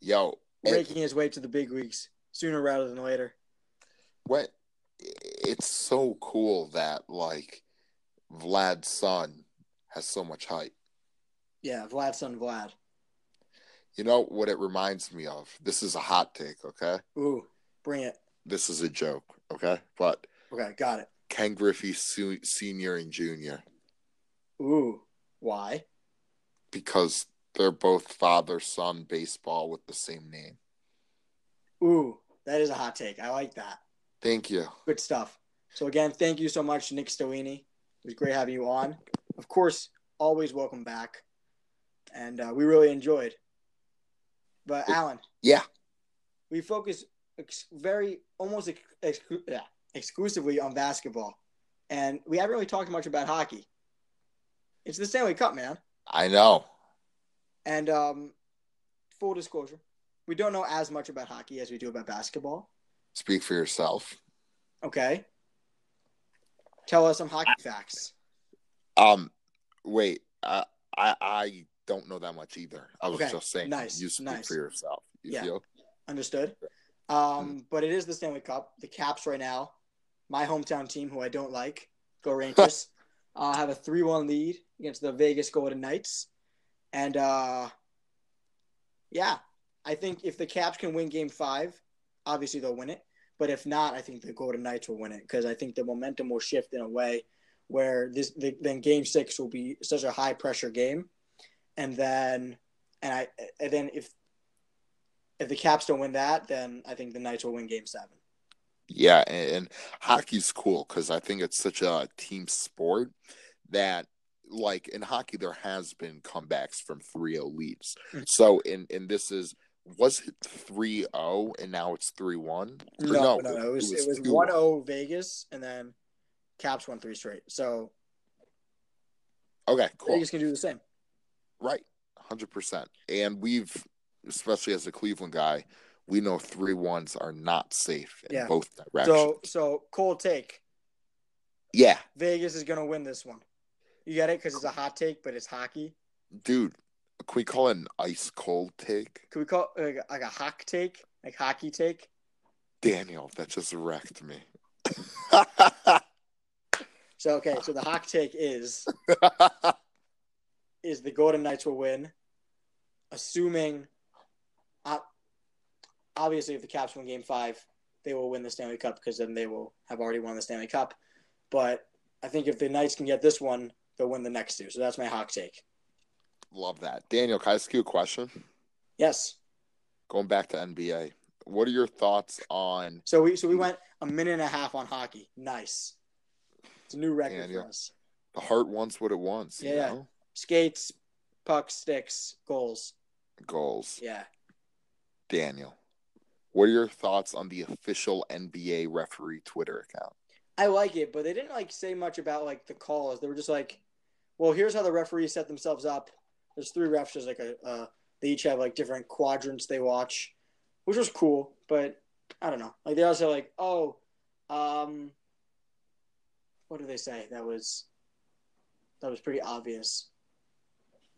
[SPEAKER 2] Yo,
[SPEAKER 1] making his way to the big leagues sooner rather than later.
[SPEAKER 2] what it's so cool that like Vlad's son has so much hype.
[SPEAKER 1] Yeah, Vlad's son Vlad.
[SPEAKER 2] You know what it reminds me of? This is a hot take, okay?
[SPEAKER 1] Ooh, bring it.
[SPEAKER 2] This is a joke, okay? But
[SPEAKER 1] Okay, got it.
[SPEAKER 2] Ken Griffey Su- Senior and Junior
[SPEAKER 1] Ooh, why?
[SPEAKER 2] because they're both father son baseball with the same name.
[SPEAKER 1] Ooh, that is a hot take. I like that.
[SPEAKER 2] Thank you.
[SPEAKER 1] Good stuff. So again, thank you so much, Nick Stellini. It was great having you on. Of course, always welcome back, and uh, we really enjoyed. But Alan,
[SPEAKER 2] Yeah.
[SPEAKER 1] we focus ex- very almost ex- exclu- yeah, exclusively on basketball, and we haven't really talked much about hockey. It's the Stanley Cup, man.
[SPEAKER 2] I know.
[SPEAKER 1] And um, full disclosure, we don't know as much about hockey as we do about basketball.
[SPEAKER 2] Speak for yourself.
[SPEAKER 1] Okay. Tell us some hockey facts.
[SPEAKER 2] Um, wait. I I, I don't know that much either. I was
[SPEAKER 1] Okay,
[SPEAKER 2] just saying.
[SPEAKER 1] nice,
[SPEAKER 2] You speak
[SPEAKER 1] nice.
[SPEAKER 2] for yourself. You
[SPEAKER 1] Yeah.
[SPEAKER 2] feel?
[SPEAKER 1] Understood. Um, but it is the Stanley Cup. The Caps right now, my hometown team, who I don't like, go [LAUGHS] Rangers, uh, have a three-one lead against the Vegas Golden Knights, and uh, yeah, I think if the Caps can win Game Five, obviously they'll win it. But if not, I think the Golden Knights will win it because I think the momentum will shift in a way where this the, then Game Six will be such a high pressure game, and then and I and then if if the Caps don't win that, then I think the Knights will win Game Seven.
[SPEAKER 2] Yeah, and, and hockey's cool because I think it's such a team sport that, like in hockey, there has been comebacks from 3-0 leads.
[SPEAKER 1] Mm.
[SPEAKER 2] So, in and this is was it 3-0 and now it's 3-1?
[SPEAKER 1] No, no, no, It was it was
[SPEAKER 2] 2-1.
[SPEAKER 1] one zero Vegas, and then Caps won three straight. So
[SPEAKER 2] Okay, cool.
[SPEAKER 1] Vegas can do the same.
[SPEAKER 2] Right, hundred percent. And we've, especially as a Cleveland guy, we know three ones are not safe in
[SPEAKER 1] Yeah.
[SPEAKER 2] both directions.
[SPEAKER 1] So so cold take.
[SPEAKER 2] yeah,
[SPEAKER 1] Vegas is gonna win this one. You get it because it's a hot take, but it's hockey.
[SPEAKER 2] dude, can we call it an ice cold take?
[SPEAKER 1] Could we call it like, a- like a hock take, like hockey take?
[SPEAKER 2] Daniel, that just wrecked me. [LAUGHS]
[SPEAKER 1] So okay, so the hock take is [LAUGHS] is the Golden Knights will win, assuming, uh, obviously, if the Caps win Game Five, they will win the Stanley Cup because then they will have already won the Stanley Cup. But I think if the Knights can get this one, they'll win the next two. So that's my hawk take.
[SPEAKER 2] Love that. Daniel, can I ask you a question?
[SPEAKER 1] Yes.
[SPEAKER 2] Going back to NBA, what are your thoughts on
[SPEAKER 1] So we so we went a minute and a half on hockey. Nice. It's a new record
[SPEAKER 2] Daniel.
[SPEAKER 1] for us.
[SPEAKER 2] the heart wants what it wants? You
[SPEAKER 1] Yeah.
[SPEAKER 2] know?
[SPEAKER 1] Skates, pucks, sticks, goals.
[SPEAKER 2] Goals.
[SPEAKER 1] Yeah.
[SPEAKER 2] Daniel, what are your thoughts on the official NBA referee Twitter account?
[SPEAKER 1] I like it, but they didn't like say much about like the calls. They were just like, "Well, here's how the referees set themselves up." There's three refs. There's like a uh, they each have like different quadrants they watch, which was cool. But I don't know. Like they also like, oh, um, what do they say? That was that was pretty obvious.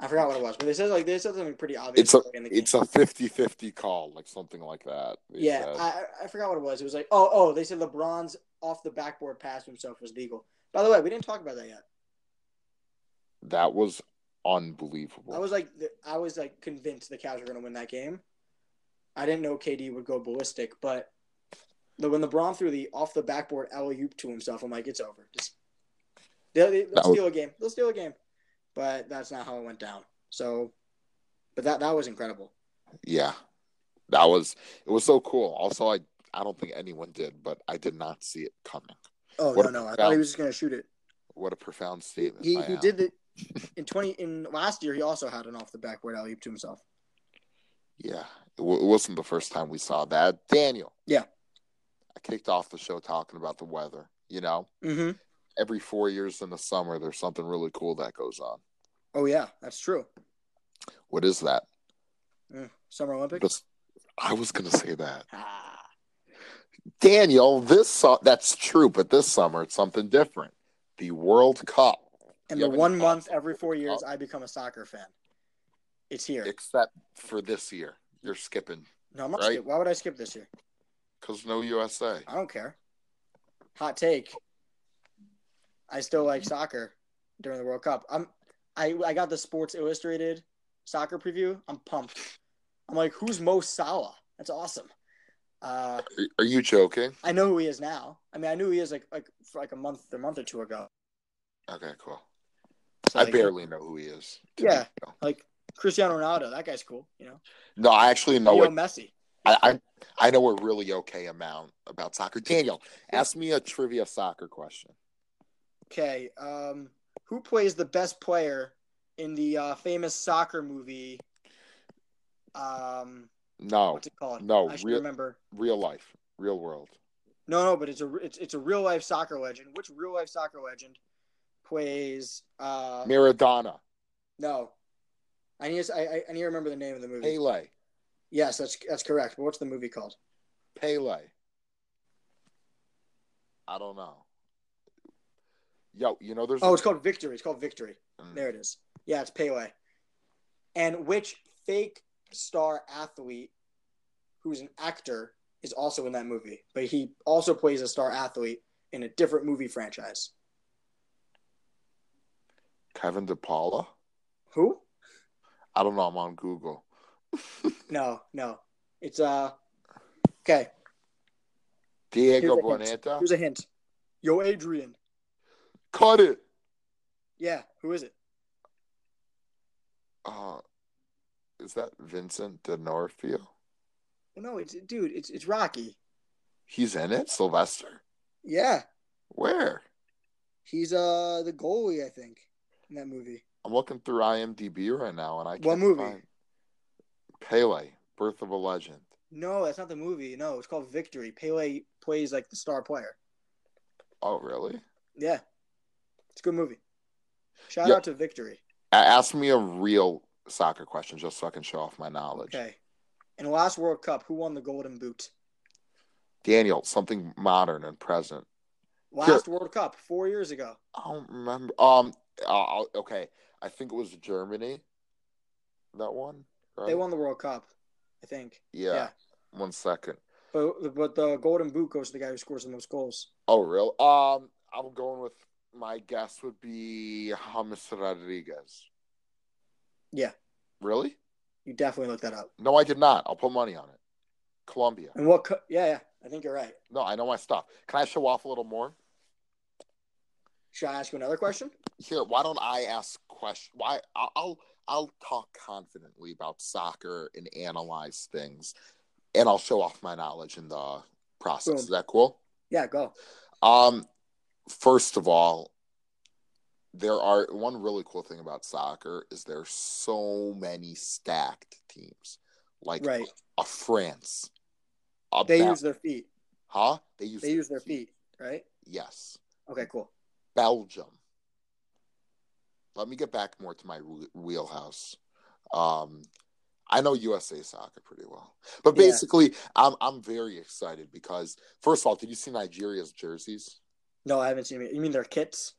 [SPEAKER 1] I forgot what it was, but they said like they said something pretty obvious.
[SPEAKER 2] It's a
[SPEAKER 1] in the game.
[SPEAKER 2] it's a 50-50 call, like something like that.
[SPEAKER 1] yeah.
[SPEAKER 2] said.
[SPEAKER 1] I I forgot what it was. It was like oh oh they said LeBron's off the backboard pass to himself was legal. By the way, we didn't talk about that yet.
[SPEAKER 2] that was unbelievable.
[SPEAKER 1] I was like I was like convinced the Cavs were going to win that game. I didn't know KD would go ballistic, but the, when LeBron threw the off the backboard alley oop to himself, I'm like, it's over. Just they'll, they'll
[SPEAKER 2] That was-
[SPEAKER 1] steal a game. They'll steal a game, but that's not how it went down. So, but that that was incredible.
[SPEAKER 2] yeah, that was it was so cool. Also, I I don't think anyone did, but I did not see it coming.
[SPEAKER 1] Oh
[SPEAKER 2] What
[SPEAKER 1] no no, I thought he was just going to shoot it.
[SPEAKER 2] What a profound statement.
[SPEAKER 1] He he did it [LAUGHS] in twenty in last year. He also had an off the backboard alley to himself.
[SPEAKER 2] Yeah, it, w- it wasn't the first time we saw that. Daniel.
[SPEAKER 1] Yeah.
[SPEAKER 2] I kicked off the show talking about the weather. You know,
[SPEAKER 1] Mm-hmm.
[SPEAKER 2] Every four years in the summer, there's something really cool that goes on.
[SPEAKER 1] Oh yeah, that's true.
[SPEAKER 2] What is that?
[SPEAKER 1] Mm, Summer Olympics.
[SPEAKER 2] This- I was going to say that.
[SPEAKER 1] Ah,
[SPEAKER 2] Daniel, this that's true, but this summer it's something different. The World Cup,
[SPEAKER 1] and
[SPEAKER 2] You
[SPEAKER 1] the one month every four years
[SPEAKER 2] Cup?
[SPEAKER 1] I become a soccer fan. It's here.
[SPEAKER 2] except for this year. You're skipping
[SPEAKER 1] No, I'm not.
[SPEAKER 2] right?
[SPEAKER 1] skip- Why would I skip this year?
[SPEAKER 2] because no USA.
[SPEAKER 1] I don't care. Hot take. I still like soccer during the World Cup. I'm I I got the Sports Illustrated soccer preview. I'm pumped. I'm like, who's Mo Salah? That's awesome. Uh,
[SPEAKER 2] Are, you joking?
[SPEAKER 1] I know who he is now. I mean, I knew he is like like for like a month, a month or two ago.
[SPEAKER 2] Okay, cool.
[SPEAKER 1] So,
[SPEAKER 2] I
[SPEAKER 1] like,
[SPEAKER 2] barely know who he is.
[SPEAKER 1] Yeah. like Cristiano Ronaldo. That guy's cool. You know,
[SPEAKER 2] No, I actually know
[SPEAKER 1] Leo
[SPEAKER 2] what
[SPEAKER 1] Messi.
[SPEAKER 2] I, I I know a really okay amount about soccer. Daniel, ask me a trivia soccer question.
[SPEAKER 1] Okay. Um, who plays the best player in the uh, famous soccer movie? Um,
[SPEAKER 2] No,
[SPEAKER 1] what's it called?
[SPEAKER 2] no,
[SPEAKER 1] I
[SPEAKER 2] real-
[SPEAKER 1] remember.
[SPEAKER 2] real life, real world.
[SPEAKER 1] No, no, but it's a it's, it's a real life soccer legend. Which real life soccer legend plays? Uh,
[SPEAKER 2] Maradona,
[SPEAKER 1] no, I need to, I, I- I need to remember the name of the movie.
[SPEAKER 2] Pele,
[SPEAKER 1] Yes, that's that's correct. But what's the movie called?
[SPEAKER 2] Pele. I don't know. Yo, you know there's
[SPEAKER 1] Oh, it's called Victory. It's called Victory.
[SPEAKER 2] Mm.
[SPEAKER 1] There it is. Yeah, it's Pele. And which fake star athlete who's an actor is also in that movie, but he also plays a star athlete in a different movie franchise.
[SPEAKER 2] Kevin DePaula.
[SPEAKER 1] Who?
[SPEAKER 2] I don't know. I'm on Google. [LAUGHS]
[SPEAKER 1] No, no. It's uh okay.
[SPEAKER 2] Diego
[SPEAKER 1] Here's.
[SPEAKER 2] Boneta.
[SPEAKER 1] Here's a hint. Yo, Adrian.
[SPEAKER 2] Cut it.
[SPEAKER 1] Yeah, who is it?
[SPEAKER 2] Uh, is that Vincent D'Onofrio?
[SPEAKER 1] No, it's dude. It's it's Rocky.
[SPEAKER 2] He's in it. Sylvester.
[SPEAKER 1] Yeah,
[SPEAKER 2] Where?
[SPEAKER 1] he's uh the goalie, I think, in that movie.
[SPEAKER 2] I'm looking through IMDb right now, and I can't
[SPEAKER 1] What movie?
[SPEAKER 2] find Pele, Birth of a Legend.
[SPEAKER 1] No, that's not the movie. No, it's called Victory. Pele plays like the star player.
[SPEAKER 2] Oh, really?
[SPEAKER 1] Yeah, it's a good movie. Shout
[SPEAKER 2] Yeah.
[SPEAKER 1] out to Victory.
[SPEAKER 2] Ask me a real soccer question, just so I can show off my knowledge.
[SPEAKER 1] Okay. In the last World Cup, who won the Golden Boot?
[SPEAKER 2] Daniel, something modern and present.
[SPEAKER 1] Last World Cup, four years ago.
[SPEAKER 2] I don't remember. Um. Uh, okay, I think it was Germany. That one. Right?
[SPEAKER 1] They won the World Cup, I think.
[SPEAKER 2] Yeah.
[SPEAKER 1] yeah.
[SPEAKER 2] One second.
[SPEAKER 1] But but the Golden Boot goes to the guy who scores the most goals.
[SPEAKER 2] Oh, real? Um, I'm going with my guess would be James Rodriguez.
[SPEAKER 1] Yeah,
[SPEAKER 2] Really?
[SPEAKER 1] you definitely look that up.
[SPEAKER 2] No, I did not. I'll put money on it. Colombia.
[SPEAKER 1] And what? Co- yeah, yeah. I think you're right.
[SPEAKER 2] No, I know my stuff. Can I show off a little more?
[SPEAKER 1] Should I ask you another question?
[SPEAKER 2] Here, why don't I ask question? Why I'll I'll, I'll talk confidently about soccer and analyze things, and I'll show off my knowledge in the process. Is that cool?
[SPEAKER 1] Yeah, go.
[SPEAKER 2] Um, first of all, there are one really cool thing about soccer is there's so many stacked teams, like
[SPEAKER 1] Right.
[SPEAKER 2] a France. A
[SPEAKER 1] They
[SPEAKER 2] Bel-
[SPEAKER 1] use their feet.
[SPEAKER 2] huh? They use
[SPEAKER 1] They use their feet, right?
[SPEAKER 2] Yes,
[SPEAKER 1] Okay, cool.
[SPEAKER 2] Belgium. Let me get back more to my wheelhouse. Um, I know USA soccer pretty well, but
[SPEAKER 1] Yeah.
[SPEAKER 2] basically, I'm I'm very excited because first of all, did you see Nigeria's jerseys?
[SPEAKER 1] No, I haven't seen it. You mean their kits?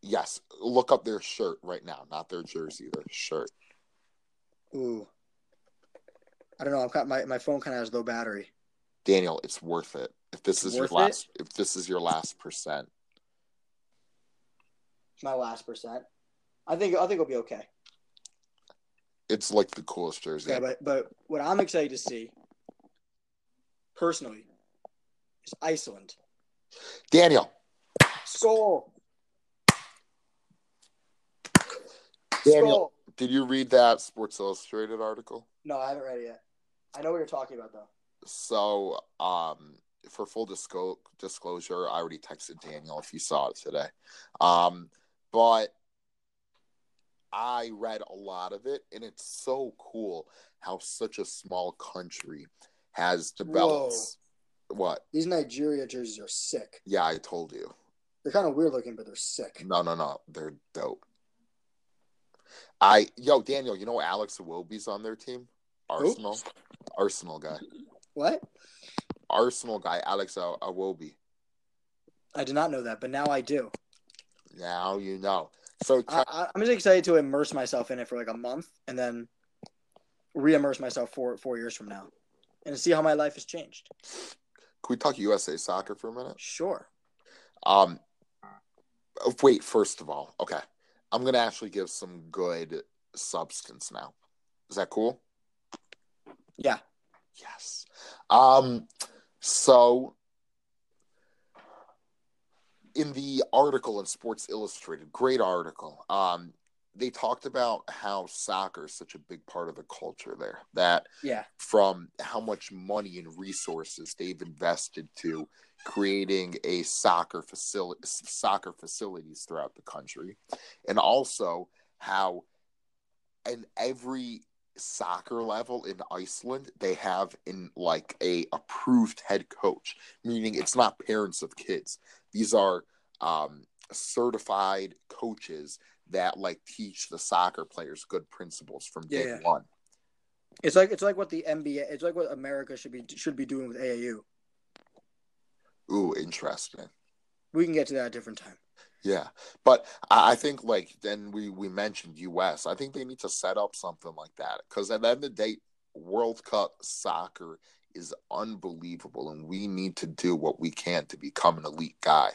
[SPEAKER 2] Yes, look up their shirt right now, not their jersey, their shirt.
[SPEAKER 1] Ooh. I don't know. I'm kind my my phone kind of has low battery.
[SPEAKER 2] Daniel, it's worth it. If this is
[SPEAKER 1] Worth
[SPEAKER 2] your last, if this is your last percent,
[SPEAKER 1] my last percent. I think I think it'll be okay.
[SPEAKER 2] it's like the coolest jersey.
[SPEAKER 1] Okay, but but what I'm excited to see, personally, is Iceland.
[SPEAKER 2] Daniel,
[SPEAKER 1] Skull.
[SPEAKER 2] Daniel. did you read that Sports Illustrated article?
[SPEAKER 1] No, I haven't read it yet. I know what you're talking about though.
[SPEAKER 2] So, um, for full disco- disclosure, I already texted Daniel if you saw it today. Um, but I read a lot of it, and it's so cool how such a small country has developed. What?
[SPEAKER 1] These Nigeria jerseys are sick.
[SPEAKER 2] Yeah, I told you.
[SPEAKER 1] They're kind of weird looking, but they're sick.
[SPEAKER 2] No, no, no. They're dope. I yo, Daniel, you know Alex Iwobi's on their team? Arsenal. Arsenal guy.
[SPEAKER 1] What?
[SPEAKER 2] Arsenal guy, Alex Aw- Iwobi.
[SPEAKER 1] I did not know that, but now I do.
[SPEAKER 2] Now you know. So
[SPEAKER 1] I, I, I'm just excited to immerse myself in it for like a month and then re-immerse myself four four years from now, and see how my life has changed.
[SPEAKER 2] Can we talk USA soccer for a minute?
[SPEAKER 1] Sure.
[SPEAKER 2] Um, wait. First of all, okay, I'm gonna actually give some good substance now. Is that cool?
[SPEAKER 1] Yeah.
[SPEAKER 2] Yes. Um. So, in the article in Sports Illustrated, great article. Um, they talked about how soccer is such a big part of the culture there. That
[SPEAKER 1] Yeah.
[SPEAKER 2] from how much money and resources they've invested to creating a soccer facility soccer facilities throughout the country and also how in every soccer level in Iceland they have in like a approved head coach meaning it's not parents of kids these are um certified coaches that like teach the soccer players good principles from day
[SPEAKER 1] Yeah.
[SPEAKER 2] one
[SPEAKER 1] It's like it's like what the NBA. It's like what America should be should be doing with AAU.
[SPEAKER 2] ooh interesting
[SPEAKER 1] We can get to that at a different time.
[SPEAKER 2] Yeah, but I I think like then we we mentioned U.S. I think they need to set up something like that because at the end of the day, World Cup soccer is unbelievable, and we need to do what we can to become an elite guy.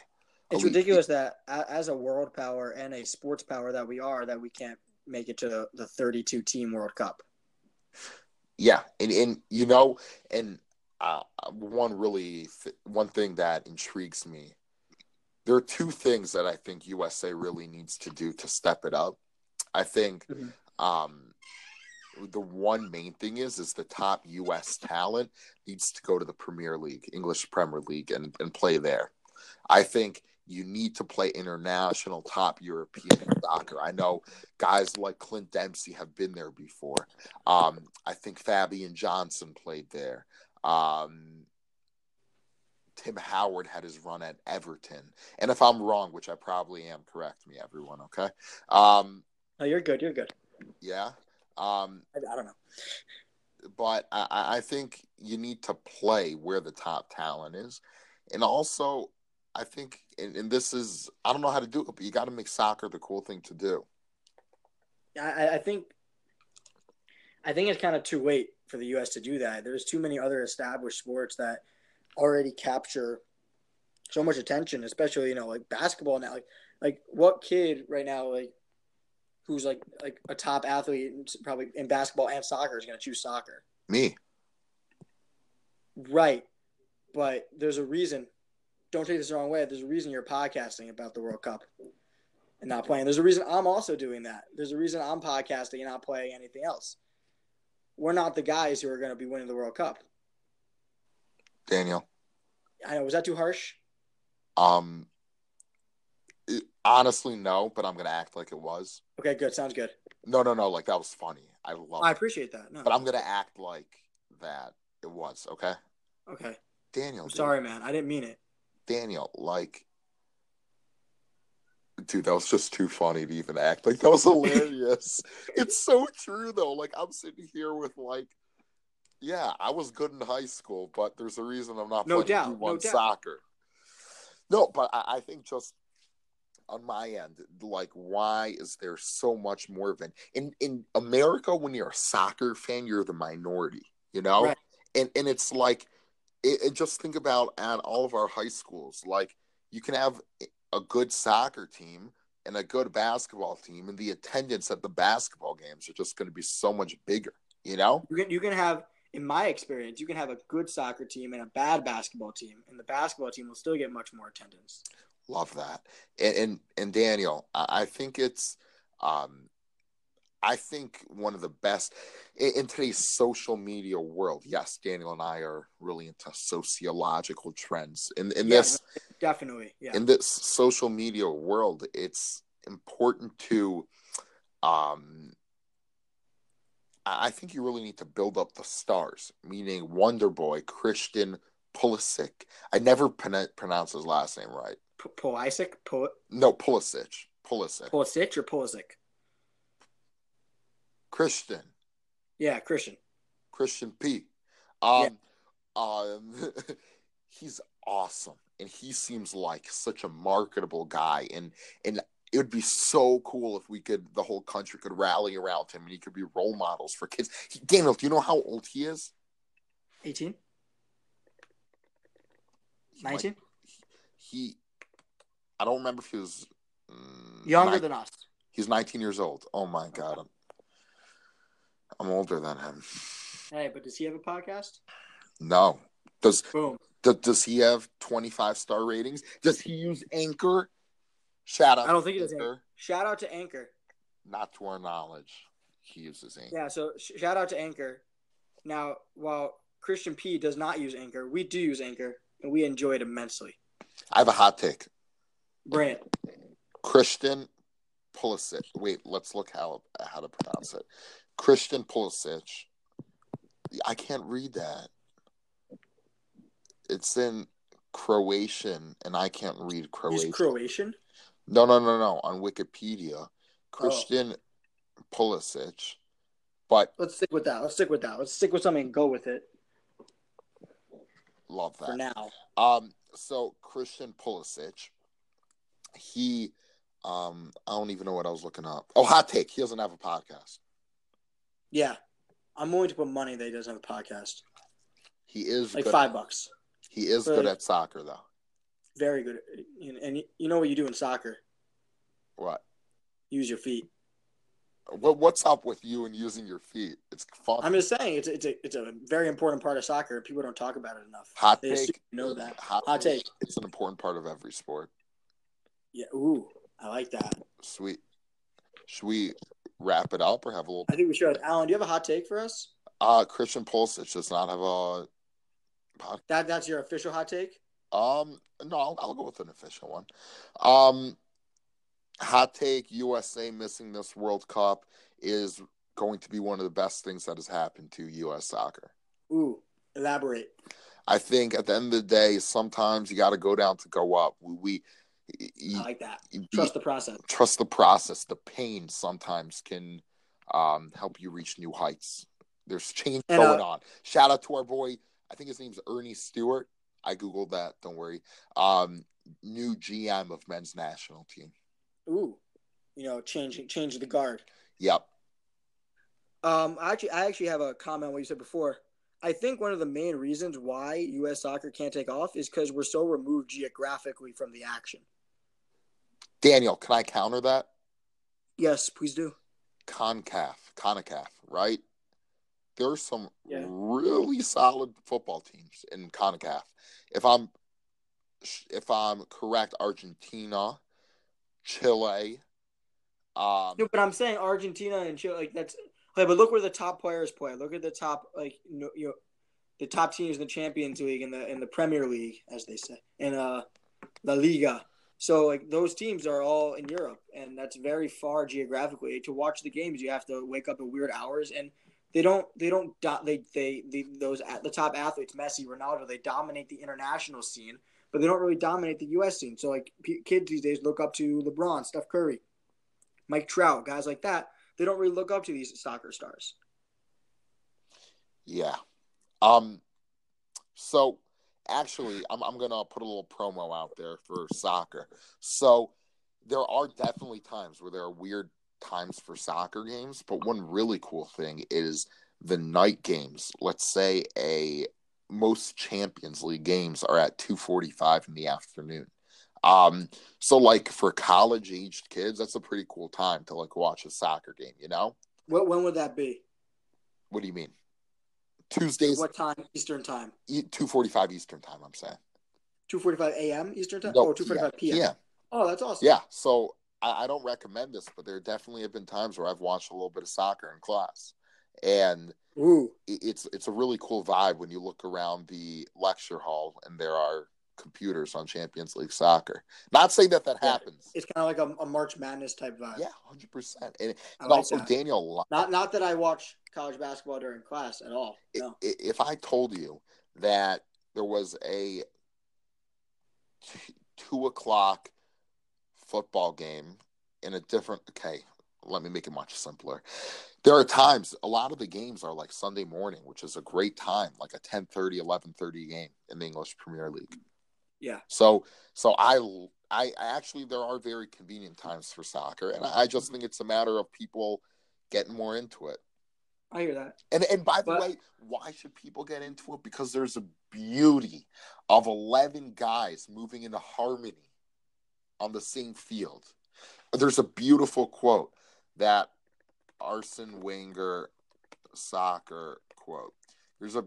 [SPEAKER 1] It's
[SPEAKER 2] Elite.
[SPEAKER 1] ridiculous that as a world power and a sports power that we are, that we can't make it to the, the 32 team World Cup.
[SPEAKER 2] Yeah, and and you know, and uh, one really th- one thing that intrigues me. There are two things that I think USA really needs to do to step it up. I think
[SPEAKER 1] Mhm.
[SPEAKER 2] um, the one main thing is is the top U.S. talent needs to go to the Premier League, English Premier League, and and play there. I think you need to play international top European soccer. I know guys like Clint Dempsey have been there before. Um, I think Fabian Johnson played there. Um, Tim Howard had his run at Everton. And if I'm wrong, which I probably am, correct me, everyone, okay? Um,
[SPEAKER 1] No, you're good. You're good.
[SPEAKER 2] yeah. Um,
[SPEAKER 1] I, I don't know.
[SPEAKER 2] but I, I I think you need to play where the top talent is. And also, I think, and, and this is, I don't know how to do it, but you got to make soccer the cool thing to do.
[SPEAKER 1] I, I- think I think it's kind of too late for the U.S. to do that. There's too many other established sports that already capture so much attention, especially you know like basketball now. Like like what kid right now like who's like like a top athlete probably in basketball and soccer is going to choose soccer.
[SPEAKER 2] Me.
[SPEAKER 1] Right. But there's a reason. Don't take this the wrong way. There's a reason you're podcasting about the World Cup and not playing. There's a reason I'm also doing that. There's a reason I'm podcasting and not playing anything else. We're not the guys who are going to be winning the World Cup.
[SPEAKER 2] Daniel.
[SPEAKER 1] I know. Was that too harsh?
[SPEAKER 2] Um, it- honestly, no, but I'm going to act like it was.
[SPEAKER 1] Okay, good. Sounds good.
[SPEAKER 2] No, no, no. Like that was funny. I love
[SPEAKER 1] I appreciate that. No.
[SPEAKER 2] But I'm going to act like that it was, okay?
[SPEAKER 1] Okay.
[SPEAKER 2] Daniel.
[SPEAKER 1] I'm
[SPEAKER 2] dude.
[SPEAKER 1] sorry, man. I didn't mean it.
[SPEAKER 2] Daniel, like, dude, that was just too funny to even act. Like, that was [LAUGHS] hilarious. it's so true, though. Like, I'm sitting here with, like, yeah, I was good in high school, but there's a reason I'm not
[SPEAKER 1] No
[SPEAKER 2] playing
[SPEAKER 1] doubt,
[SPEAKER 2] D1
[SPEAKER 1] no doubt.
[SPEAKER 2] soccer. No, but I, I think just on my end, like why is there so much more of an in in America when you're a soccer fan, you're the minority, you know,
[SPEAKER 1] Right.
[SPEAKER 2] and and it's like, it, it- just think about at all of our high schools, like you can have a good soccer team and a good basketball team, and the attendance at the basketball games are just going to be so much bigger, you know.
[SPEAKER 1] You can you can have, in my experience, you can have a good soccer team and a bad basketball team, and the basketball team will still get much more attendance.
[SPEAKER 2] Love that. And and, and Daniel, I, I think it's um I think one of the best in, today's social media world. Yes, Daniel and I are really into sociological trends. In in
[SPEAKER 1] Yeah,
[SPEAKER 2] this
[SPEAKER 1] Definitely, yeah.
[SPEAKER 2] in this social media world, it's important to um I I think you really need to build up the stars, meaning Wonder Boy, Christian Pulisic. I never pron- pronounce his last name right.
[SPEAKER 1] P- Pulisic, Pul-
[SPEAKER 2] No, Pulisic. Pulisic.
[SPEAKER 1] Pulisic or Pulisic?
[SPEAKER 2] Christian.
[SPEAKER 1] Yeah, Christian.
[SPEAKER 2] Christian P. Um, um, [LAUGHS] he's awesome, and he seems like such a marketable guy, and and it would be so cool if we could, the whole country could rally around him, and he could be role models for kids. He, Daniel, do you know how old he is?
[SPEAKER 1] 18?
[SPEAKER 2] He might-
[SPEAKER 1] 19?
[SPEAKER 2] He, I don't remember if he was mm,
[SPEAKER 1] Younger
[SPEAKER 2] nine-
[SPEAKER 1] than us.
[SPEAKER 2] He's 19 years old. Oh my god, I'm, older than him.
[SPEAKER 1] Hey, but does he have a podcast?
[SPEAKER 2] No, does
[SPEAKER 1] Boom.
[SPEAKER 2] Does, does he have 25 star ratings? Does he use Anchor? Shout out.
[SPEAKER 1] I don't think he does Anchor. Shout out to Anchor.
[SPEAKER 2] Not to our knowledge. He uses Anchor.
[SPEAKER 1] Yeah, so sh- shout out to Anchor. Now, while Christian P does not use Anchor, we do use Anchor, and we enjoy it immensely.
[SPEAKER 2] I have a hot take.
[SPEAKER 1] Brant,
[SPEAKER 2] Christian Pulisic. Wait, let's look how how to pronounce it. Christian Pulisic. I can't read that. It's in Croatian, and I can't read
[SPEAKER 1] he's
[SPEAKER 2] Croatian.
[SPEAKER 1] Croatian.
[SPEAKER 2] No, no, no, no. On Wikipedia, Christian Pulisic. But
[SPEAKER 1] Let's stick with that. Let's stick with that. Let's stick with something and go with it
[SPEAKER 2] love that.
[SPEAKER 1] for now.
[SPEAKER 2] Um, so Christian Pulisic, he, um, I don't even know what I was looking up. Oh, hot take. He doesn't have a podcast.
[SPEAKER 1] Yeah, I'm willing to put money that he doesn't have a podcast.
[SPEAKER 2] He is
[SPEAKER 1] Like
[SPEAKER 2] good.
[SPEAKER 1] five bucks.
[SPEAKER 2] He is
[SPEAKER 1] But-
[SPEAKER 2] good at soccer, though.
[SPEAKER 1] Very good. And, and you know what you do in soccer?
[SPEAKER 2] What?
[SPEAKER 1] Use your feet.
[SPEAKER 2] What? What's up with you and using your feet? It's fun.
[SPEAKER 1] I'm just saying, it's a, it's a it's a very important part of soccer. People don't talk about it enough.
[SPEAKER 2] hot
[SPEAKER 1] They
[SPEAKER 2] take.
[SPEAKER 1] know that.
[SPEAKER 2] Hot,
[SPEAKER 1] Hot take.
[SPEAKER 2] It's an important part of every sport.
[SPEAKER 1] Yeah. Ooh, I like that.
[SPEAKER 2] Sweet. Should we wrap it up or have a little?
[SPEAKER 1] I think we should. Alan, do you have a hot take for us?
[SPEAKER 2] Uh, Christian Pulisic does not have a podcast.
[SPEAKER 1] That that's your official hot take.
[SPEAKER 2] Um, no, I'll, I'll go with an official one. Um, hot take: USA missing this World Cup is going to be one of the best things that has happened to U.S. soccer.
[SPEAKER 1] Ooh, elaborate.
[SPEAKER 2] I think at the end of the day, sometimes you got to go down to go up. We, we
[SPEAKER 1] I like that. Trust the process.
[SPEAKER 2] trust the process. The pain sometimes can um, help you reach new heights. There's change
[SPEAKER 1] And, uh,
[SPEAKER 2] going on. Shout out to our boy. I think his name's Earnie Stewart. I googled that. Don't worry. Um, new GM of men's national team.
[SPEAKER 1] Ooh, you know, change change the guard.
[SPEAKER 2] Yep.
[SPEAKER 1] Um, I actually, I actually have a comment on what you said before. I think one of the main reasons why U.S. soccer can't take off is because we're so removed geographically from the action.
[SPEAKER 2] Daniel, can I counter that?
[SPEAKER 1] Yes, please do.
[SPEAKER 2] CONCAF, CONCACAF, right? There are some
[SPEAKER 1] Yeah.
[SPEAKER 2] really solid football teams in CONCACAF. If I'm if I'm correct, Argentina, Chile, um,
[SPEAKER 1] No, but I'm saying Argentina and Chile, like that's. Okay, but look where the top players play. Look at the top, like you know, you know, the top teams in the Champions League and the in the Premier League, as they say, in uh, La Liga. So like those teams are all in Europe, and that's very far geographically. To watch the games, you have to wake up at weird hours, and they don't they don't do, they, they they those at the top athletes, Messi, Ronaldo, they dominate the international scene, but they don't really dominate the U.S. scene. So like kids these days look up to LeBron, Steph Curry, Mike Trout, guys like that. They don't really look up to these soccer stars.
[SPEAKER 2] Yeah. Um so actually I'm I'm gonna put a little promo out there for soccer. So there are definitely times where there are weird times for soccer games, but one really cool thing is the night games. Let's say a most Champions League games are at 2:45 in the afternoon. Um, so like for college aged kids, that's a pretty cool time to like watch a soccer game, you know?
[SPEAKER 1] What when would that be?
[SPEAKER 2] What do you mean? Tuesdays
[SPEAKER 1] What time Eastern time?
[SPEAKER 2] two forty five Eastern time, I'm saying.
[SPEAKER 1] Two forty five a.m. Eastern time
[SPEAKER 2] No,
[SPEAKER 1] or two forty five p.m.
[SPEAKER 2] Yeah.
[SPEAKER 1] Oh, that's awesome.
[SPEAKER 2] Yeah. So I, I don't recommend this, but there definitely have been times where I've watched a little bit of soccer in class. And
[SPEAKER 1] Ooh.
[SPEAKER 2] it- it's it's a really cool vibe when you look around the lecture hall and there are computers on Champions League soccer. Not saying that that
[SPEAKER 1] Yeah.
[SPEAKER 2] happens.
[SPEAKER 1] It's kind of like a, a March Madness type vibe.
[SPEAKER 2] Yeah, hundred percent. And, and
[SPEAKER 1] like
[SPEAKER 2] also
[SPEAKER 1] that.
[SPEAKER 2] Daniel,
[SPEAKER 1] Not not that I watch college basketball during class at all. No.
[SPEAKER 2] if I told you that there was a t- two o'clock football game in a different okay let me make it much simpler there are times a lot of the games are like sunday morning which is a great time like a 10.30 11.30 game in the english premier league
[SPEAKER 1] Yeah.
[SPEAKER 2] so so i i I actually there are very convenient times for soccer and i just think it's a matter of people getting more into it
[SPEAKER 1] I hear that.
[SPEAKER 2] and and by the
[SPEAKER 1] But-
[SPEAKER 2] way, why should people get into it? Because there's a beauty of eleven guys moving into harmony on the same field. There's a beautiful quote that Arsene Wenger soccer quote. There's a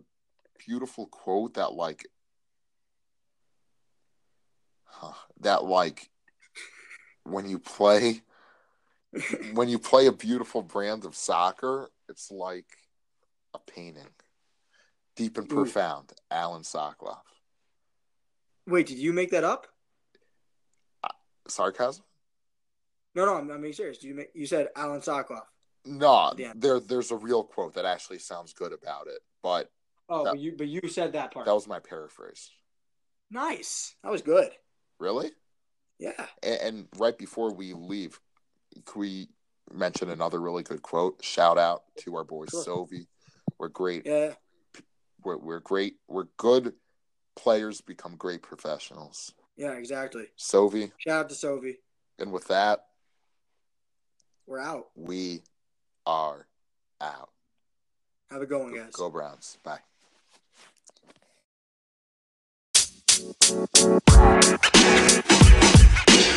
[SPEAKER 2] beautiful quote that like huh, that like when you play when you play a beautiful brand of soccer, it's like a painting. Deep and
[SPEAKER 1] Ooh.
[SPEAKER 2] profound, Alan Sokoloff.
[SPEAKER 1] Wait, did you make that up?
[SPEAKER 2] Uh, sarcasm?
[SPEAKER 1] No, no, I'm, I'm being serious. You make, you said Alan Sokoloff.
[SPEAKER 2] No,
[SPEAKER 1] Yeah.
[SPEAKER 2] there there's a real quote that actually sounds good about it, but
[SPEAKER 1] Oh,
[SPEAKER 2] That-
[SPEAKER 1] but you but you said that part.
[SPEAKER 2] that was my paraphrase.
[SPEAKER 1] nice. That was good.
[SPEAKER 2] Really?
[SPEAKER 1] Yeah.
[SPEAKER 2] And, and right before we leave, can we mention another really good quote? Shout out to our boy
[SPEAKER 1] Sure.
[SPEAKER 2] Sovi. We're great.
[SPEAKER 1] Yeah.
[SPEAKER 2] We're, we're great. We're good players become great professionals.
[SPEAKER 1] Yeah, exactly.
[SPEAKER 2] Sovi.
[SPEAKER 1] Shout out to Sovi.
[SPEAKER 2] And with that,
[SPEAKER 1] We're out.
[SPEAKER 2] we are out.
[SPEAKER 1] Have a good one, guys.
[SPEAKER 2] Go Browns. Bye.